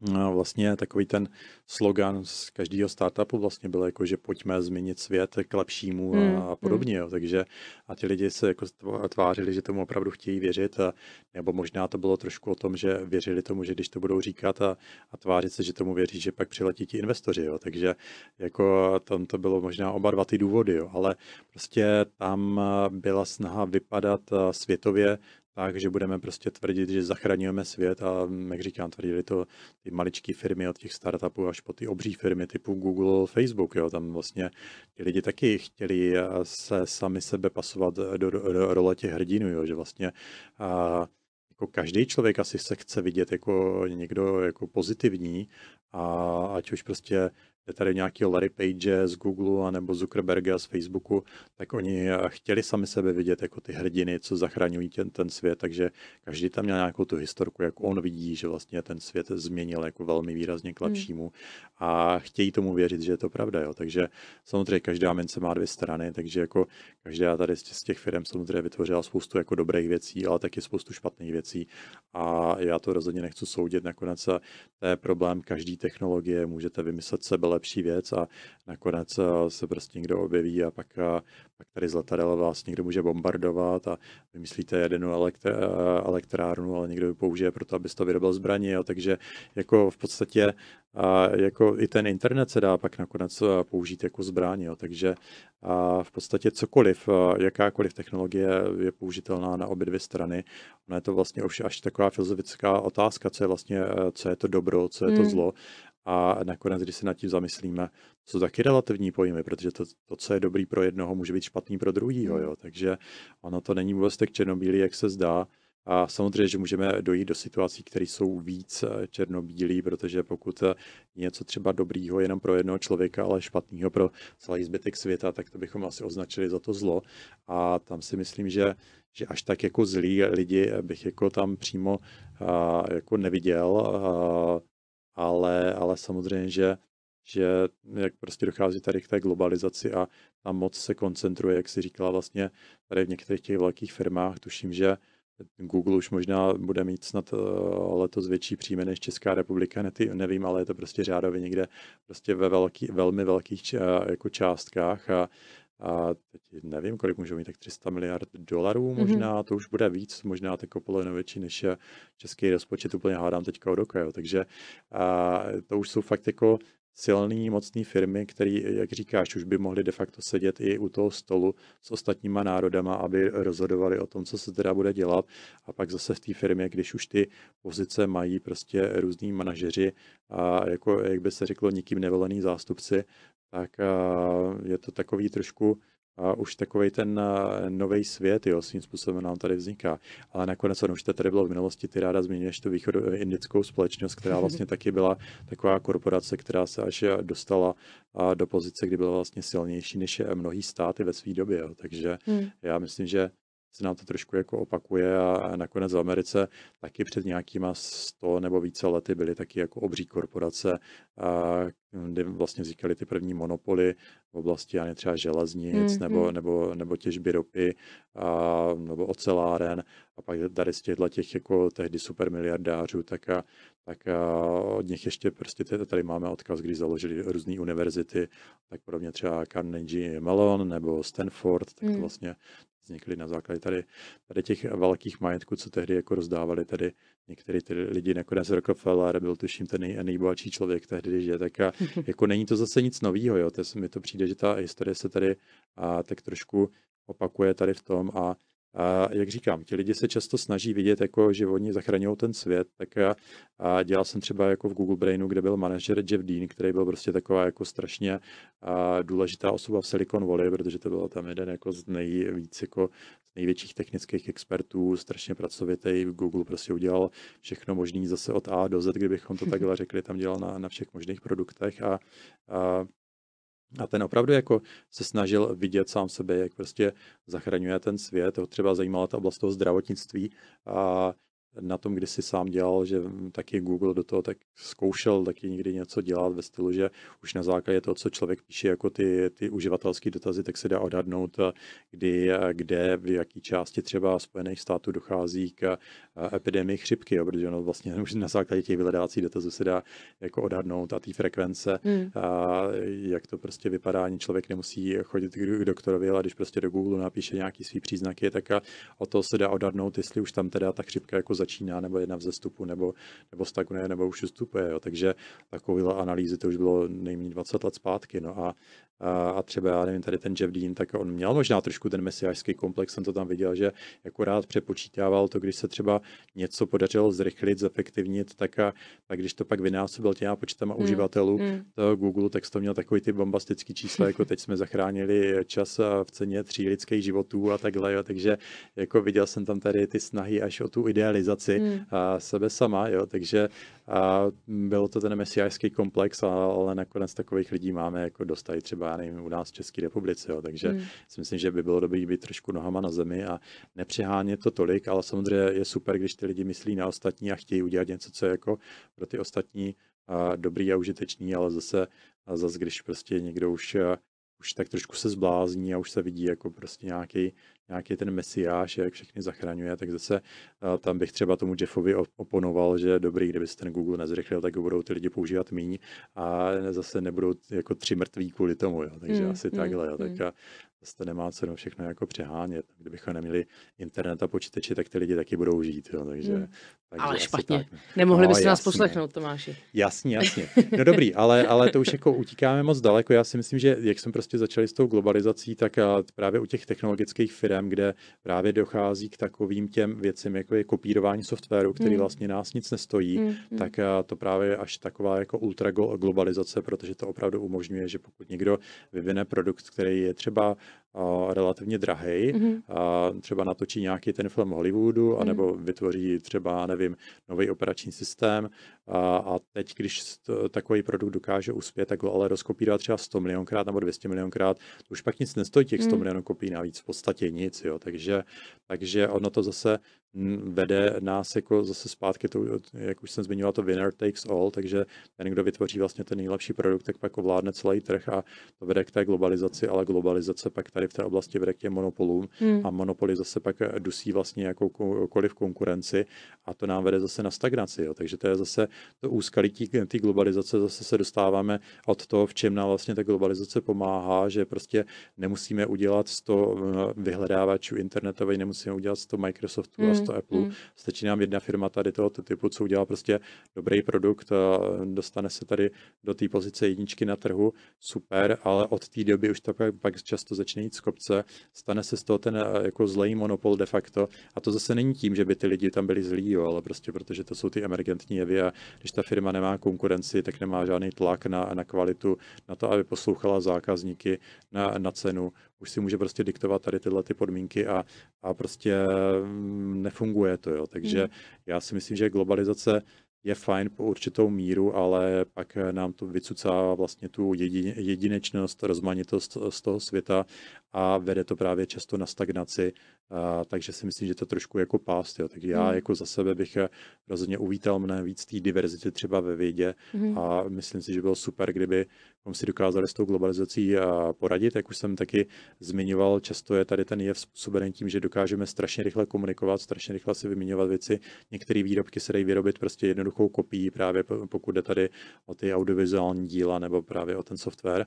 No, vlastně takový ten slogan z každého startupu vlastně byl jako, že pojďme změnit svět k lepšímu a, hmm, a podobně. Hmm. Jo. Takže a ti lidi se jako tvářili, že tomu opravdu chtějí věřit, a, nebo možná to bylo trošku o tom, že věřili tomu, že když to budou říkat a, a tvářit se, že tomu věří, že pak přiletí ti investoři. Jo. Takže jako tam to bylo možná oba dva ty důvody, jo. ale prostě tam byla snaha vypadat světově tak, že budeme prostě tvrdit, že zachraňujeme svět a jak říkám, tvrdili to ty maličké firmy od těch startupů až po ty obří firmy typu Google, Facebook, jo, tam vlastně ti lidi taky chtěli se sami sebe pasovat do, do, do role těch hrdinů, jo, že vlastně a, jako každý člověk asi se chce vidět jako někdo jako pozitivní a ať už prostě je tady nějaký Larry Page z Google nebo Zuckerberga z Facebooku, tak oni chtěli sami sebe vidět jako ty hrdiny, co zachraňují ten, ten svět, takže každý tam měl nějakou tu historku, jak on vidí, že vlastně ten svět změnil jako velmi výrazně k hmm. lepšímu hmm. a chtějí tomu věřit, že je to pravda. Jo. Takže samozřejmě každá mince má dvě strany, takže jako každá tady z těch firm samozřejmě vytvořila spoustu jako dobrých věcí, ale taky spoustu špatných věcí a já to rozhodně nechci soudit. Nakonec to je problém každé technologie, můžete vymyslet sebe lepší věc a nakonec se prostě někdo objeví a pak, pak tady z letadel vás někdo může bombardovat a vymyslíte jednu elektrárnu, ale někdo ji použije pro to, abyste to vyrobil zbraně. Jo. Takže jako v podstatě a jako i ten internet se dá pak nakonec použít jako zbraň, jo. takže a v podstatě cokoliv, jakákoliv technologie je použitelná na obě dvě strany. Ono je to vlastně už až taková filozofická otázka, co je vlastně, co je to dobro, co je to hmm. A nakonec, když se nad tím zamyslíme, jsou taky relativní pojmy, protože to, to, co je dobrý pro jednoho, může být špatný pro druhýho. Hmm. Jo. Takže ono to není vůbec tak černobílý, jak se zdá. A samozřejmě, že můžeme dojít do situací, které jsou víc eh, černobílý, protože pokud je něco třeba dobrýho jenom pro jednoho člověka, ale špatného pro celý zbytek světa, tak to bychom asi označili za to zlo. A tam si myslím, že, že až tak jako zlí lidi bych jako tam přímo a, jako neviděl, a, ale, ale samozřejmě, že že jak prostě dochází tady k té globalizaci a ta moc se koncentruje, jak si říkala vlastně tady v některých těch velkých firmách, tuším, že Google už možná bude mít snad eh, letos větší příjmy než Česká republika, ne, nevím, ale je to prostě řádově někde prostě ve velký, velmi velkých jako částkách. A, a teď nevím, kolik můžou mít, tak 300 miliard dolarů mhm. možná, mm-hmm. to už bude víc, možná tak o polovinu větší než český rozpočet, úplně hádám teďka od oka, jo. takže a, to už jsou fakt jako silný, mocný firmy, které, jak říkáš, už by mohly de facto sedět i u toho stolu s ostatníma národama, aby rozhodovali o tom, co se teda bude dělat. A pak zase v té firmě, když už ty pozice mají prostě různí manažeři a jako, jak by se řeklo, nikým nevolený zástupci, tak je to takový trošku a už takový ten nový svět, jo, svým způsobem nám tady vzniká. Ale nakonec, ono už to tady bylo v minulosti, ty ráda zmiňuješ tu indickou společnost, která vlastně taky byla taková korporace, která se až dostala do pozice, kdy byla vlastně silnější než mnohý státy ve své době. Jo. Takže hmm. já myslím, že se nám to trošku jako opakuje a nakonec v Americe taky před nějakýma 100 nebo více lety byly taky jako obří korporace, kde vlastně vznikaly ty první monopoly v oblasti já třeba železnic mm, nebo, nebo, nebo těžby ropy a, nebo oceláren a pak tady z těchto těch jako tehdy super miliardářů, tak, a, tak a od nich ještě prostě tady máme odkaz, když založili různé univerzity, tak podobně třeba Carnegie Mellon nebo Stanford, tak to mm. vlastně vznikly na základě tady, tady těch velkých majetků, co tehdy jako rozdávali tady některý ty lidi, nakonec Rockefeller byl tuším ten nej, nejbohatší člověk tehdy, že? Tak a, jako není to zase nic nového, jo, to mi to přijde, že ta historie se tady a, tak trošku opakuje tady v tom a a jak říkám, ti lidi se často snaží vidět, jako, že oni zachraňují ten svět, tak já a dělal jsem třeba jako v Google Brainu, kde byl manažer Jeff Dean, který byl prostě taková jako strašně a důležitá osoba v Silicon Valley, protože to byl tam jeden jako z nejvíc jako z největších technických expertů, strašně pracovitý. Google prostě udělal všechno možné zase od A do Z, kdybychom to takhle řekli, tam dělal na, na všech možných produktech a, a a ten opravdu jako se snažil vidět sám sebe, jak prostě zachraňuje ten svět. Ho třeba zajímala ta oblast toho zdravotnictví a na tom, kdy si sám dělal, že taky Google do toho tak zkoušel taky někdy něco dělat ve stylu, že už na základě toho, co člověk píše jako ty, ty uživatelské dotazy, tak se dá odhadnout, kdy, kde, v jaký části třeba Spojených států dochází k epidemii chřipky, jo, protože ono vlastně už na základě těch vyhledávacích dotazů se dá jako odhadnout a té frekvence, hmm. a jak to prostě vypadá, ani člověk nemusí chodit k doktorovi, ale když prostě do Google napíše nějaký svý příznaky, tak a o to se dá odhadnout, jestli už tam teda ta chřipka jako začíná, nebo je na vzestupu, nebo, nebo stagnuje, nebo už ustupuje. Jo. Takže takovéhle analýzy to už bylo nejméně 20 let zpátky. No a, a, a třeba, já nevím, tady ten Jeff Dean, tak on měl možná trošku ten mesiářský komplex, jsem to tam viděl, že jako rád přepočítával to, když se třeba něco podařilo zrychlit, zefektivnit, tak, a, tak když to pak vynásobil těma počtama hmm. uživatelů hmm. toho Google, tak to měl takový ty bombastický čísla, jako teď jsme zachránili čas v ceně tří lidských životů a takhle, jo. takže jako viděl jsem tam tady ty snahy až o tu idealizaci globalizaci hmm. sebe sama, jo, takže a bylo to ten mesiářský komplex, ale nakonec takových lidí máme jako dostají třeba, já nevím, u nás v České republice, jo, takže hmm. si myslím, že by bylo dobré být trošku nohama na zemi a nepřehánět to tolik, ale samozřejmě je super, když ty lidi myslí na ostatní a chtějí udělat něco, co je jako pro ty ostatní a dobrý a užitečný, ale zase, a zase když prostě někdo už už tak trošku se zblázní a už se vidí jako prostě nějaký, nějaký ten mesiáš, jak všechny zachraňuje, tak zase tam bych třeba tomu Jeffovi oponoval, že dobrý, kdyby se ten Google nezrychlil, tak ho budou ty lidi používat míň a zase nebudou jako tři mrtví kvůli tomu, jo. takže mm, asi mm, takhle. Jo. Tak mm zase to nemá cenu všechno jako přehánět. Kdybychom neměli internet a počítače, tak ty lidi taky budou žít. Jo. Takže, hmm. takže ale špatně. Tak. Nemohli no, byste nás poslechnout, Tomáši. Jasně, jasně. No dobrý, ale, ale to už jako utíkáme moc daleko. Já si myslím, že jak jsme prostě začali s tou globalizací, tak právě u těch technologických firm, kde právě dochází k takovým těm věcem, jako je kopírování softwaru, který hmm. vlastně nás nic nestojí, hmm. hmm. tak to právě je až taková jako ultra globalizace, protože to opravdu umožňuje, že pokud někdo vyvine produkt, který je třeba relativně drahý. Mm-hmm. A třeba natočí nějaký ten film Hollywoodu, mm-hmm. anebo vytvoří třeba, nevím, nový operační systém. A, a teď, když to, takový produkt dokáže uspět, tak ho ale rozkopírovat třeba 100 milionkrát nebo 200 milionkrát, to už pak nic nestojí těch 100 mm. milionů kopií navíc, v podstatě nic. Jo. Takže, takže ono to zase vede nás jako zase zpátky, to, jak už jsem zmiňoval, to winner takes all, takže ten, kdo vytvoří vlastně ten nejlepší produkt, tak pak ovládne celý trh a to vede k té globalizaci, ale globalizace pak tady v té oblasti vede k těm monopolům hmm. a monopoly zase pak dusí vlastně jakoukoliv konkurenci a to nám vede zase na stagnaci. Jo. Takže to je zase to úskalí té globalizace, zase se dostáváme od toho, v čem nám vlastně ta globalizace pomáhá, že prostě nemusíme udělat 100 eh, vyhledávačů internetových, nemusíme udělat 100 Microsoftů hmm. a 100 Apple. Hmm. Stačí nám jedna firma tady tohoto typu, co udělá prostě dobrý produkt, dostane se tady do té pozice jedničky na trhu, super, ale od té doby už to pak, pak často začne jít z kopce, stane se z toho ten eh, jako zlej monopol de facto a to zase není tím, že by ty lidi tam byli zlí, jo, ale prostě protože to jsou ty emergentní jevy a když ta firma nemá konkurenci, tak nemá žádný tlak na, na kvalitu, na to, aby poslouchala zákazníky, na, na cenu, už si může prostě diktovat tady tyhle ty podmínky a, a prostě mm, nefunguje to, jo. Takže hmm. já si myslím, že globalizace je fajn po určitou míru, ale pak nám to vycucá vlastně tu jedinečnost, rozmanitost z toho světa a vede to právě často na stagnaci, a, takže si myslím, že to trošku jako pást. Jo. Tak já hmm. jako za sebe bych rozhodně uvítal mnohem víc té diverzity třeba ve vědě hmm. a myslím si, že bylo super, kdyby si dokázali s tou globalizací poradit. Jak už jsem taky zmiňoval, často je tady ten jev způsobený tím, že dokážeme strašně rychle komunikovat, strašně rychle si vyměňovat věci. Některé výrobky se dají vyrobit prostě jednoduchou kopií, právě pokud jde tady o ty audiovizuální díla nebo právě o ten software.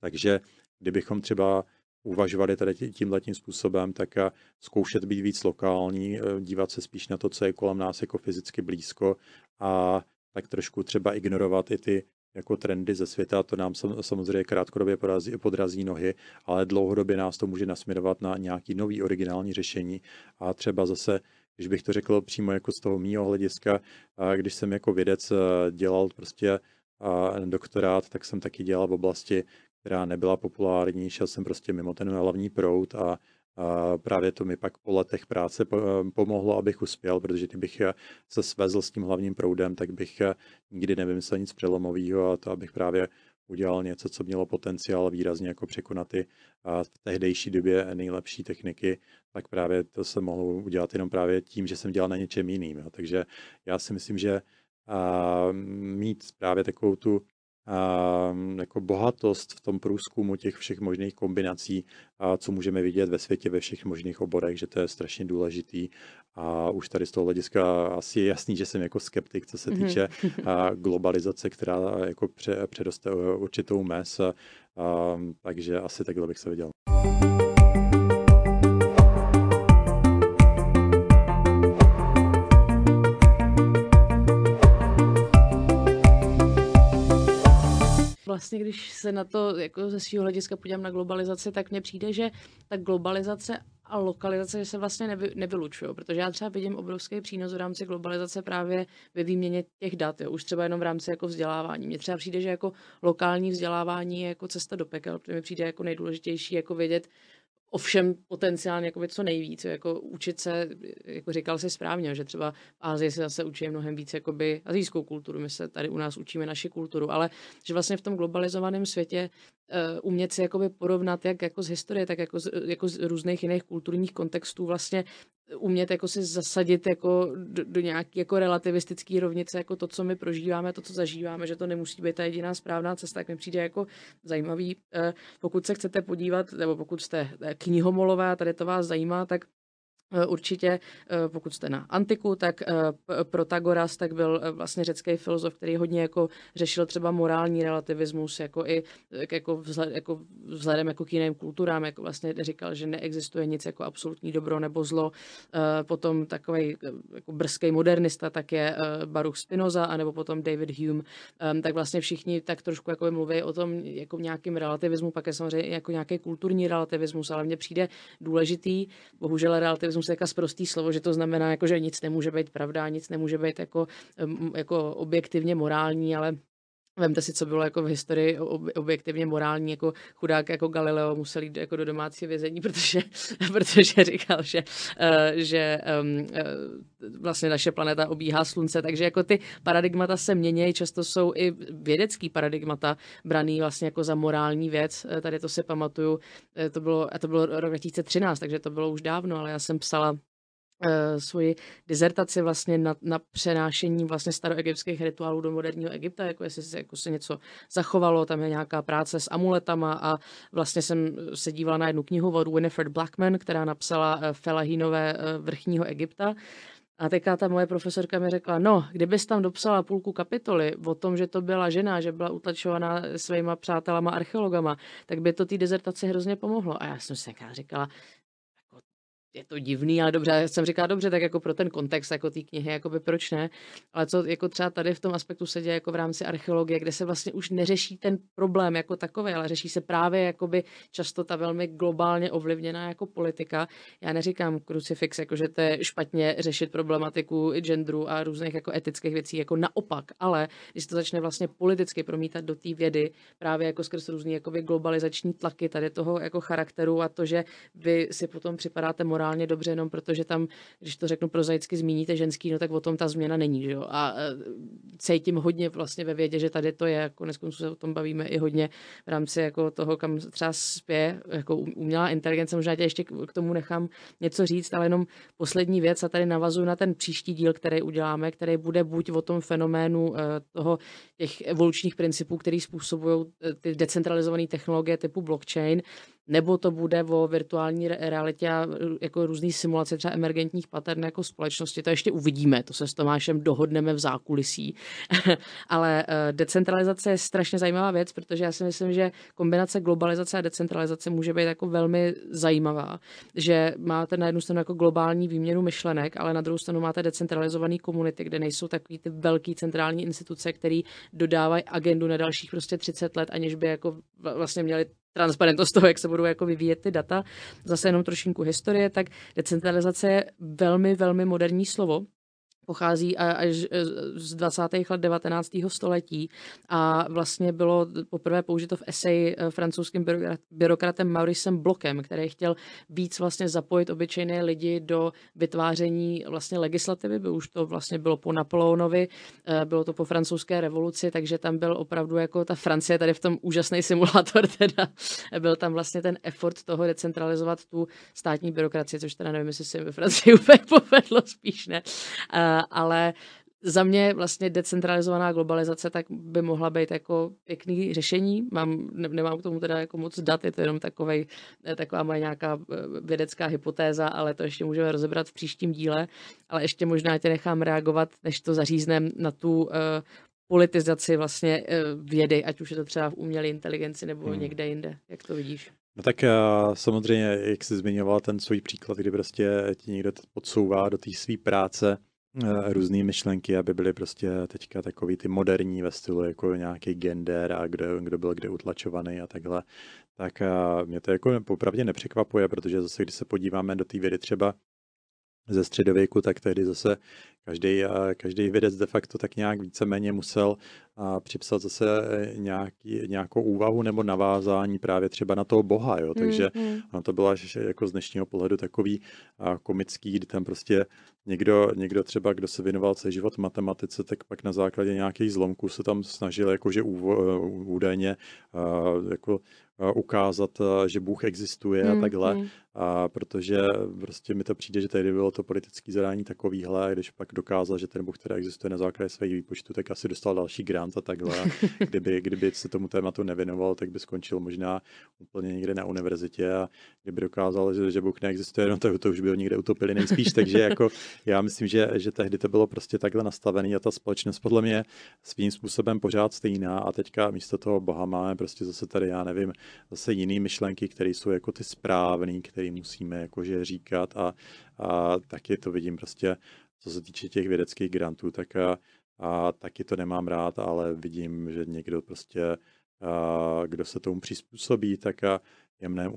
Takže kdybychom třeba uvažovali tady tím způsobem, tak zkoušet být víc lokální, e, dívat se spíš na to, co je kolem nás jako fyzicky blízko a tak trošku třeba ignorovat i ty jako trendy ze světa, to nám samozřejmě krátkodobě podrazí, podrazí nohy, ale dlouhodobě nás to může nasměrovat na nějaký nový originální řešení. A třeba zase když bych to řekl přímo jako z toho mýho hlediska, když jsem jako vědec dělal prostě doktorát, tak jsem taky dělal v oblasti která nebyla populární, šel jsem prostě mimo ten hlavní proud a, a právě to mi pak po letech práce pomohlo, abych uspěl, protože kdybych se svezl s tím hlavním proudem, tak bych nikdy nevymyslel nic přelomového a to abych právě udělal něco, co mělo potenciál výrazně jako překonat ty v tehdejší době nejlepší techniky, tak právě to se mohlo udělat jenom právě tím, že jsem dělal na něčem jiným. Jo. Takže já si myslím, že a mít právě takovou tu jako bohatost v tom průzkumu těch všech možných kombinací, co můžeme vidět ve světě ve všech možných oborech, že to je strašně důležitý. A už tady z toho hlediska asi je jasný, že jsem jako skeptik, co se mhm. týče globalizace, která jako pře, předoste určitou mes. A, takže asi takhle bych se viděl. Vlastně, když se na to jako ze svého hlediska podívám na globalizaci, tak mně přijde, že ta globalizace a lokalizace se vlastně nevy, nevylučují, protože já třeba vidím obrovský přínos v rámci globalizace právě ve výměně těch dat, jo, už třeba jenom v rámci jako vzdělávání. Mně třeba přijde, že jako lokální vzdělávání je jako cesta do pekel, protože mi přijde jako nejdůležitější jako vědět ovšem potenciálně jako co nejvíc, jako učit se, jako říkal si správně, že třeba v Ázii se zase učí mnohem víc jakoby azijskou kulturu, my se tady u nás učíme naši kulturu, ale že vlastně v tom globalizovaném světě uh, umět si jakoby porovnat jak jako z historie, tak jako z, jako z různých jiných kulturních kontextů vlastně umět jako si zasadit jako do, do nějaké jako relativistické rovnice, jako to, co my prožíváme, to, co zažíváme, že to nemusí být ta jediná správná cesta, tak mi přijde jako zajímavý. Pokud se chcete podívat, nebo pokud jste knihomolové a tady to vás zajímá, tak Eh, určitě, eh, pokud jste na antiku, tak eh, Protagoras tak byl vlastně řecký filozof, který hodně jako řešil třeba morální relativismus, jako i jako vzhled, jako vzhledem jako k jiným kulturám, jako vlastně říkal, že neexistuje nic jako absolutní dobro nebo zlo. Potom takový jako brzký modernista tak je Baruch Spinoza, anebo potom David Hume. Tak vlastně všichni tak trošku jako mluví o tom jako nějakým relativismu, pak je samozřejmě jako nějaký kulturní relativismus, ale mně přijde důležitý, bohužel relativismus se jako zprostý slovo, že to znamená, jako, že nic nemůže být pravda, nic nemůže být jako, jako objektivně morální, ale Vemte si, co bylo jako v historii objektivně morální, jako chudák jako Galileo musel jít jako do domácí vězení, protože, protože říkal, že, uh, že um, vlastně naše planeta obíhá slunce, takže jako ty paradigmata se mění, často jsou i vědecký paradigmata braný vlastně jako za morální věc. Eh, tady to si pamatuju, to bylo, a to bylo rok 2013, takže to bylo už dávno, ale já jsem psala Eh, svoji dizertaci vlastně na, na přenášení vlastně staroegyptských rituálů do moderního Egypta, jako jestli se, jako se něco zachovalo, tam je nějaká práce s amuletama a vlastně jsem se dívala na jednu knihu od Winifred Blackman, která napsala eh, Felahínové eh, vrchního Egypta a teďka ta moje profesorka mi řekla, no, kdybys tam dopsala půlku kapitoly o tom, že to byla žena, že byla utlačovaná svýma přátelama archeologama, tak by to té dezertaci hrozně pomohlo. A já jsem si říkala, je to divný, ale dobře, já jsem říkala dobře, tak jako pro ten kontext jako té knihy, jako by proč ne, ale co jako třeba tady v tom aspektu se děje jako v rámci archeologie, kde se vlastně už neřeší ten problém jako takový, ale řeší se právě jakoby často ta velmi globálně ovlivněná jako politika. Já neříkám krucifix, jako že to je špatně řešit problematiku genderu a různých jako etických věcí, jako naopak, ale když to začne vlastně politicky promítat do té vědy, právě jako skrz různý jakoby globalizační tlaky tady toho jako charakteru a to, že vy si potom připadáte morálně morálně dobře, jenom protože tam, když to řeknu prozaicky, zmíníte ženský, no tak o tom ta změna není. Že jo? A e, cítím hodně vlastně ve vědě, že tady to je, konec konců se o tom bavíme i hodně v rámci jako toho, kam třeba spěje jako umělá inteligence. Možná tě ještě k tomu nechám něco říct, ale jenom poslední věc a tady navazuju na ten příští díl, který uděláme, který bude buď o tom fenoménu e, toho těch evolučních principů, který způsobují e, ty decentralizované technologie typu blockchain, nebo to bude o virtuální realitě a jako různý simulace třeba emergentních patern jako společnosti. To ještě uvidíme, to se s Tomášem dohodneme v zákulisí. Ale eh, decentralizace je strašně zajímavá věc, protože já si myslím, že kombinace globalizace a decentralizace může být jako velmi zajímavá, že máte na jednu stranu jako globální výměnu myšlenek, ale na druhou stranu máte decentralizované komunity, kde nejsou takový ty velké centrální instituce, které dodávají agendu na dalších prostě 30 let, aniž by jako vlastně měli transparentnost toho, jak se budou jako vyvíjet ty data. Zase jenom trošinku historie, tak decentralizace je velmi, velmi moderní slovo pochází až e, z 20. let 19. století a vlastně bylo poprvé použito v eseji e, francouzským byrokratem Mauricem Blokem, který chtěl víc vlastně zapojit obyčejné lidi do vytváření vlastně legislativy, by už to vlastně bylo po Napoleonovi, e, bylo to po francouzské revoluci, takže tam byl opravdu jako ta Francie tady v tom úžasný simulátor teda, byl tam vlastně ten effort toho decentralizovat tu státní byrokracii, což teda nevím, jestli se ve Francii úplně povedlo, spíš ne ale za mě vlastně decentralizovaná globalizace tak by mohla být jako pěkný řešení. Mám, ne, nemám k tomu teda jako moc dat, je to jenom takovej, eh, taková moje nějaká eh, vědecká hypotéza, ale to ještě můžeme rozebrat v příštím díle. Ale ještě možná tě nechám reagovat, než to zařízneme na tu uh, politizaci vlastně uh, vědy, ať už je to třeba v umělé inteligenci nebo hmm. někde jinde. Jak to vidíš? No tak samozřejmě, jak jsi zmiňoval ten svůj příklad, kdy prostě ti někdo podsouvá do té své práce různé myšlenky, aby byly prostě teďka takový ty moderní ve stylu jako nějaký gender a kdo, kdo byl kde utlačovaný a takhle. Tak a mě to jako popravdě nepřekvapuje, protože zase, když se podíváme do té vědy třeba ze středověku, tak tehdy zase každý, každý vědec de facto tak nějak víceméně musel a připsat zase nějaký, nějakou úvahu nebo navázání právě třeba na toho boha, jo, takže mm, to bylo až jako z dnešního pohledu takový komický, kdy tam prostě někdo, někdo třeba, kdo se věnoval celý život matematice, tak pak na základě nějakých zlomků se tam snažil jakože údajně jako ukázat, že Bůh existuje a hmm, takhle, hmm. A protože prostě mi to přijde, že tady bylo to politické zadání takovýhle, když pak dokázal, že ten Bůh teda existuje na základě svých výpočtů, tak asi dostal další grant a takhle. Kdyby, kdyby se tomu tématu nevěnoval, tak by skončil možná úplně někde na univerzitě. A kdyby dokázal, že, že Bůh neexistuje, no to, to už by ho někde utopili nejspíš, takže jako já myslím, že, že tehdy to bylo prostě takhle nastavené a ta společnost podle mě svým způsobem pořád stejná. A teďka místo toho Boha máme prostě zase tady, já nevím, zase jiné myšlenky, které jsou jako ty správné, které musíme jakože říkat a, a taky to vidím prostě, co se týče těch vědeckých grantů, tak a, a taky to nemám rád, ale vidím, že někdo prostě, a, kdo se tomu přizpůsobí, tak a je mnohem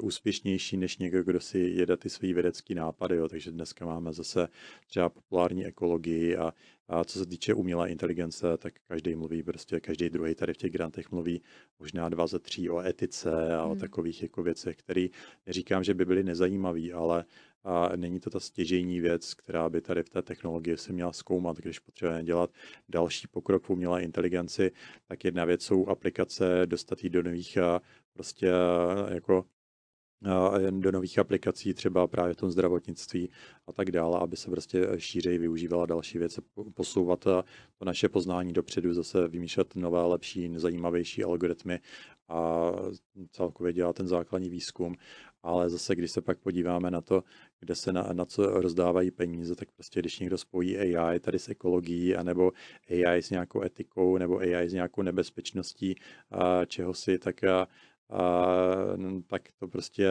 úspěšnější než někdo, kdo si jede ty své vědecké nápady. Jo. Takže dneska máme zase třeba populární ekologii a, a co se týče umělé inteligence, tak každý mluví, prostě každý druhý tady v těch grantech mluví možná dva ze tří o etice a hmm. o takových jako věcech, které neříkám, že by byly nezajímavé, ale a není to ta stěžejní věc, která by tady v té technologii se měla zkoumat, když potřebujeme dělat další pokrok v umělé inteligenci, tak jedna věc jsou aplikace, dostat do nových prostě jako do nových aplikací, třeba právě v tom zdravotnictví a tak dále, aby se prostě šířeji využívala další věci, posouvat to naše poznání dopředu, zase vymýšlet nové, lepší, zajímavější algoritmy a celkově dělat ten základní výzkum. Ale zase, když se pak podíváme na to, kde se na, na co rozdávají peníze, tak prostě když někdo spojí AI tady s ekologií, anebo AI s nějakou etikou, nebo AI s nějakou nebezpečností a čeho si, tak a, a, tak to prostě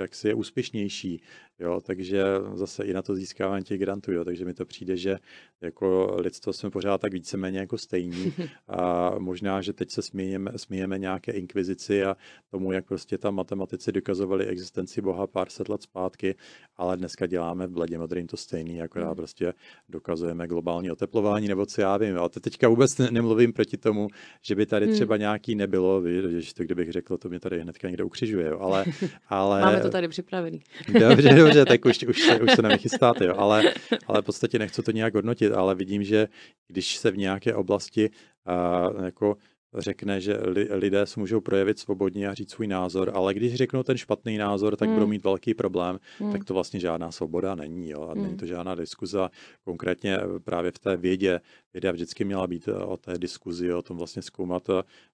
jaksi je úspěšnější. Jo, takže zase i na to získávání těch grantů, jo, takže mi to přijde, že jako lidstvo jsme pořád tak víceméně jako stejní a možná, že teď se smějeme, smějeme nějaké inkvizici a tomu, jak prostě tam matematici dokazovali existenci Boha pár set let zpátky, ale dneska děláme v bledě modrým to stejný, akorát mm. prostě dokazujeme globální oteplování, nebo co já vím. A to teďka vůbec nemluvím proti tomu, že by tady mm. třeba nějaký nebylo, víš, to kdybych řekl, to mě tady hnedka někde ukřižuje, jo, ale, ale... Máme to tady připravený. Dobře, dobře, tak už, už, se, už se nevychystáte, jo. Ale, ale v podstatě nechci to nějak hodnotit, ale vidím, že když se v nějaké oblasti uh, jako řekne, že li, lidé se můžou projevit svobodně a říct svůj názor, ale když řeknou ten špatný názor, tak hmm. budou mít velký problém, hmm. tak to vlastně žádná svoboda není. Jo? A hmm. není to žádná diskuza. Konkrétně právě v té vědě, věda vždycky měla být o té diskuzi, o tom vlastně zkoumat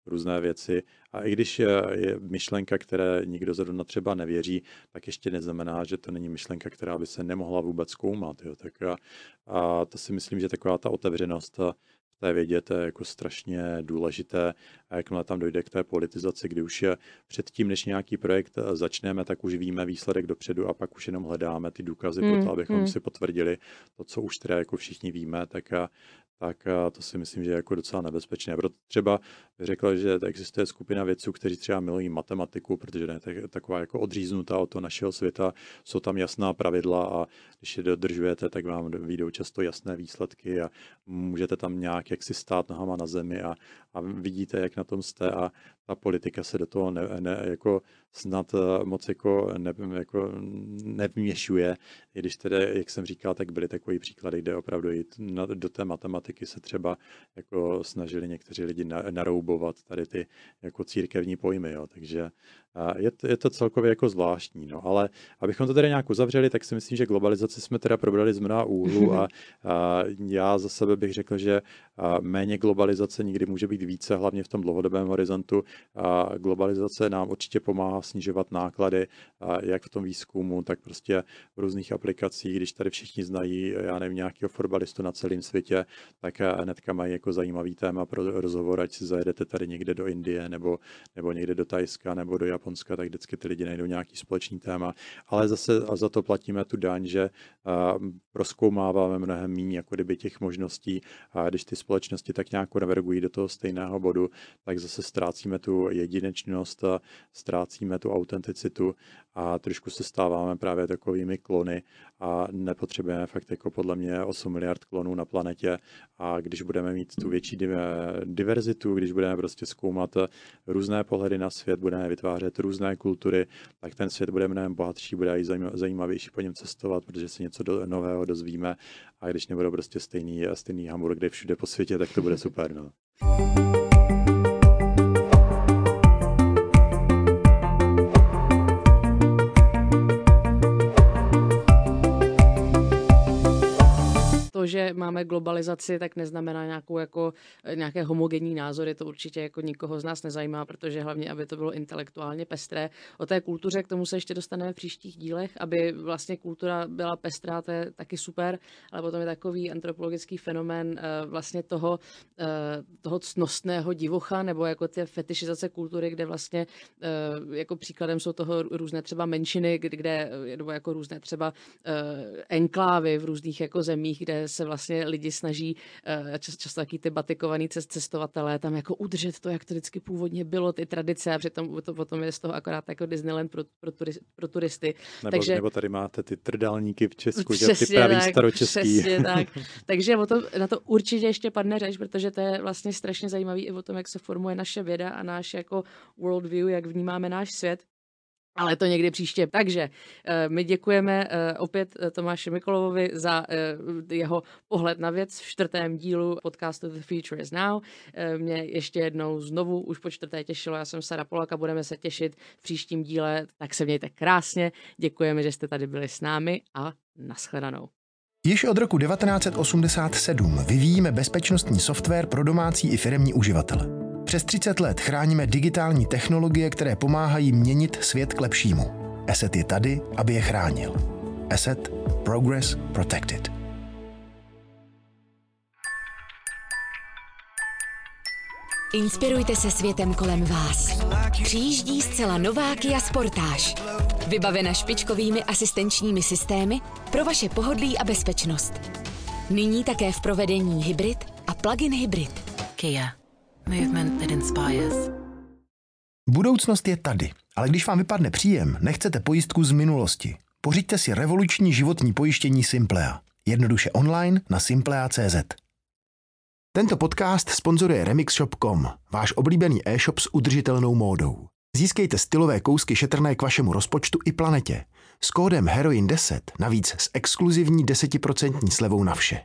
různé věci. A i když je myšlenka, které nikdo zrovna třeba nevěří, tak ještě neznamená, že to není myšlenka, která by se nemohla vůbec zkoumat. Jo? Tak a, a to si myslím, že taková ta otevřenost té vědě, to je jako strašně důležité. A jakmile tam dojde k té politizaci, kdy už je předtím, než nějaký projekt eh, začneme, tak už víme výsledek dopředu a pak už jenom hledáme ty důkazy hmm, pro to, abychom hmm. si potvrdili to, co už teda jako všichni víme, tak a tak to si myslím, že je jako docela nebezpečné. Proto třeba řekl, že existuje skupina vědců, kteří třeba milují matematiku, protože ne tak, taková jako odříznutá od toho našeho světa, jsou tam jasná pravidla a když je dodržujete, tak vám vyjdou často jasné výsledky a můžete tam nějak jaksi stát nohama na zemi a, a vidíte, jak na tom jste a ta politika se do toho ne, ne, jako snad eh, moc jako, ne, jako nevměšuje, i když tedy, jak jsem říkal, tak byly takové příklady, kde opravdu i na, do té matematiky se třeba jako snažili někteří lidi na, naroubovat tady ty jako církevní pojmy, jo. takže je to, je to celkově jako zvláštní, no, ale abychom to tady nějak uzavřeli, tak si myslím, že globalizaci jsme teda probrali z mnoha úhlu a, a já za sebe bych řekl, že méně globalizace nikdy může být více, hlavně v tom dlouhodobém horizontu. Globalizace nám určitě pomáhá snižovat náklady, jak v tom výzkumu, tak prostě v různých aplikacích. Když tady všichni znají, já nevím, nějakého fotbalistu na celém světě, tak hnedka mají jako zajímavý téma pro rozhovor, ať si zajedete tady někde do Indie nebo, nebo někde do Tajska nebo do Japonska, tak vždycky ty lidi najdou nějaký společný téma. Ale zase a za to platíme tu daň, že proskoumáváme mnohem méně jako kdyby těch možností. A když ty společnosti tak nějak navergují do toho stejného bodu, tak zase ztrácíme tu jedinečnost, ztrácíme tu autenticitu a trošku se stáváme právě takovými klony a nepotřebujeme fakt jako podle mě 8 miliard klonů na planetě a když budeme mít tu větší diverzitu, když budeme prostě zkoumat různé pohledy na svět, budeme vytvářet různé kultury, tak ten svět bude mnohem bohatší, bude i zajímavější po něm cestovat, protože si něco do, nového dozvíme a když nebudou prostě stejný, stejný hamburger všude po světě, tak to bude super. No. To, že máme globalizaci, tak neznamená nějakou jako, eh, nějaké homogenní názory, to určitě jako nikoho z nás nezajímá, protože hlavně, aby to bylo intelektuálně pestré. O té kultuře k tomu se ještě dostaneme v příštích dílech, aby vlastně kultura byla pestrá, to je taky super, ale potom je takový antropologický fenomén eh, vlastně toho, eh, toho cnostného divocha, nebo jako ty fetišizace kultury, kde vlastně jako příkladem jsou toho různé třeba menšiny, kde, nebo jako různé třeba enklávy v různých jako zemích, kde se vlastně lidi snaží, eh, často, často taky ty batikovaný cestovatelé, tam jako udržet to, jak to vždycky původně bylo, ty tradice a přitom to potom je z toho akorát jako Disneyland pro, pro, turi, pro turisty. Nebo, Takže, nebo tady máte ty trdálníky v Česku, že ty pravý tak, staročeský. Přesně tak. Takže o to, na to určitě ještě padne řeč, protože to je vlastně strašně zajímavý i o tom, jak se formuje naše věda a náš jako worldview, jak vnímáme náš svět. Ale to někdy příště. Takže eh, my děkujeme eh, opět eh, Tomáši Mikolovovi za jeho pohled na věc v čtvrtém dílu podcastu The Future is Now. Mě ještě jednou znovu už po čtvrté těšilo. Já jsem Sara Polaka, budeme se těšit v příštím díle. Tak se mějte krásně. Děkujeme, že jste tady byli s námi a nashledanou. Již od roku 1987 vyvíjíme bezpečnostní software pro domácí i firemní uživatele. Přes 30 let chráníme digitální technologie, které pomáhají měnit svět k lepšímu. Asset je tady, aby je chránil. Asset Progress Protected. Inspirujte se světem kolem vás. Přijíždí zcela nová Kia Sportage. Vybavena špičkovými asistenčními systémy pro vaše pohodlí a bezpečnost. Nyní také v provedení hybrid a plug-in hybrid. Kia. Movement that inspires. Budoucnost je tady, ale když vám vypadne příjem, nechcete pojistku z minulosti. Pořiďte si revoluční životní pojištění Simplea. Jednoduše online na simplea.cz. Tento podcast sponzoruje remixshop.com, váš oblíbený e-shop s udržitelnou módou. Získejte stylové kousky šetrné k vašemu rozpočtu i planetě. S kódem HEROIN10 navíc s exkluzivní 10% slevou na vše.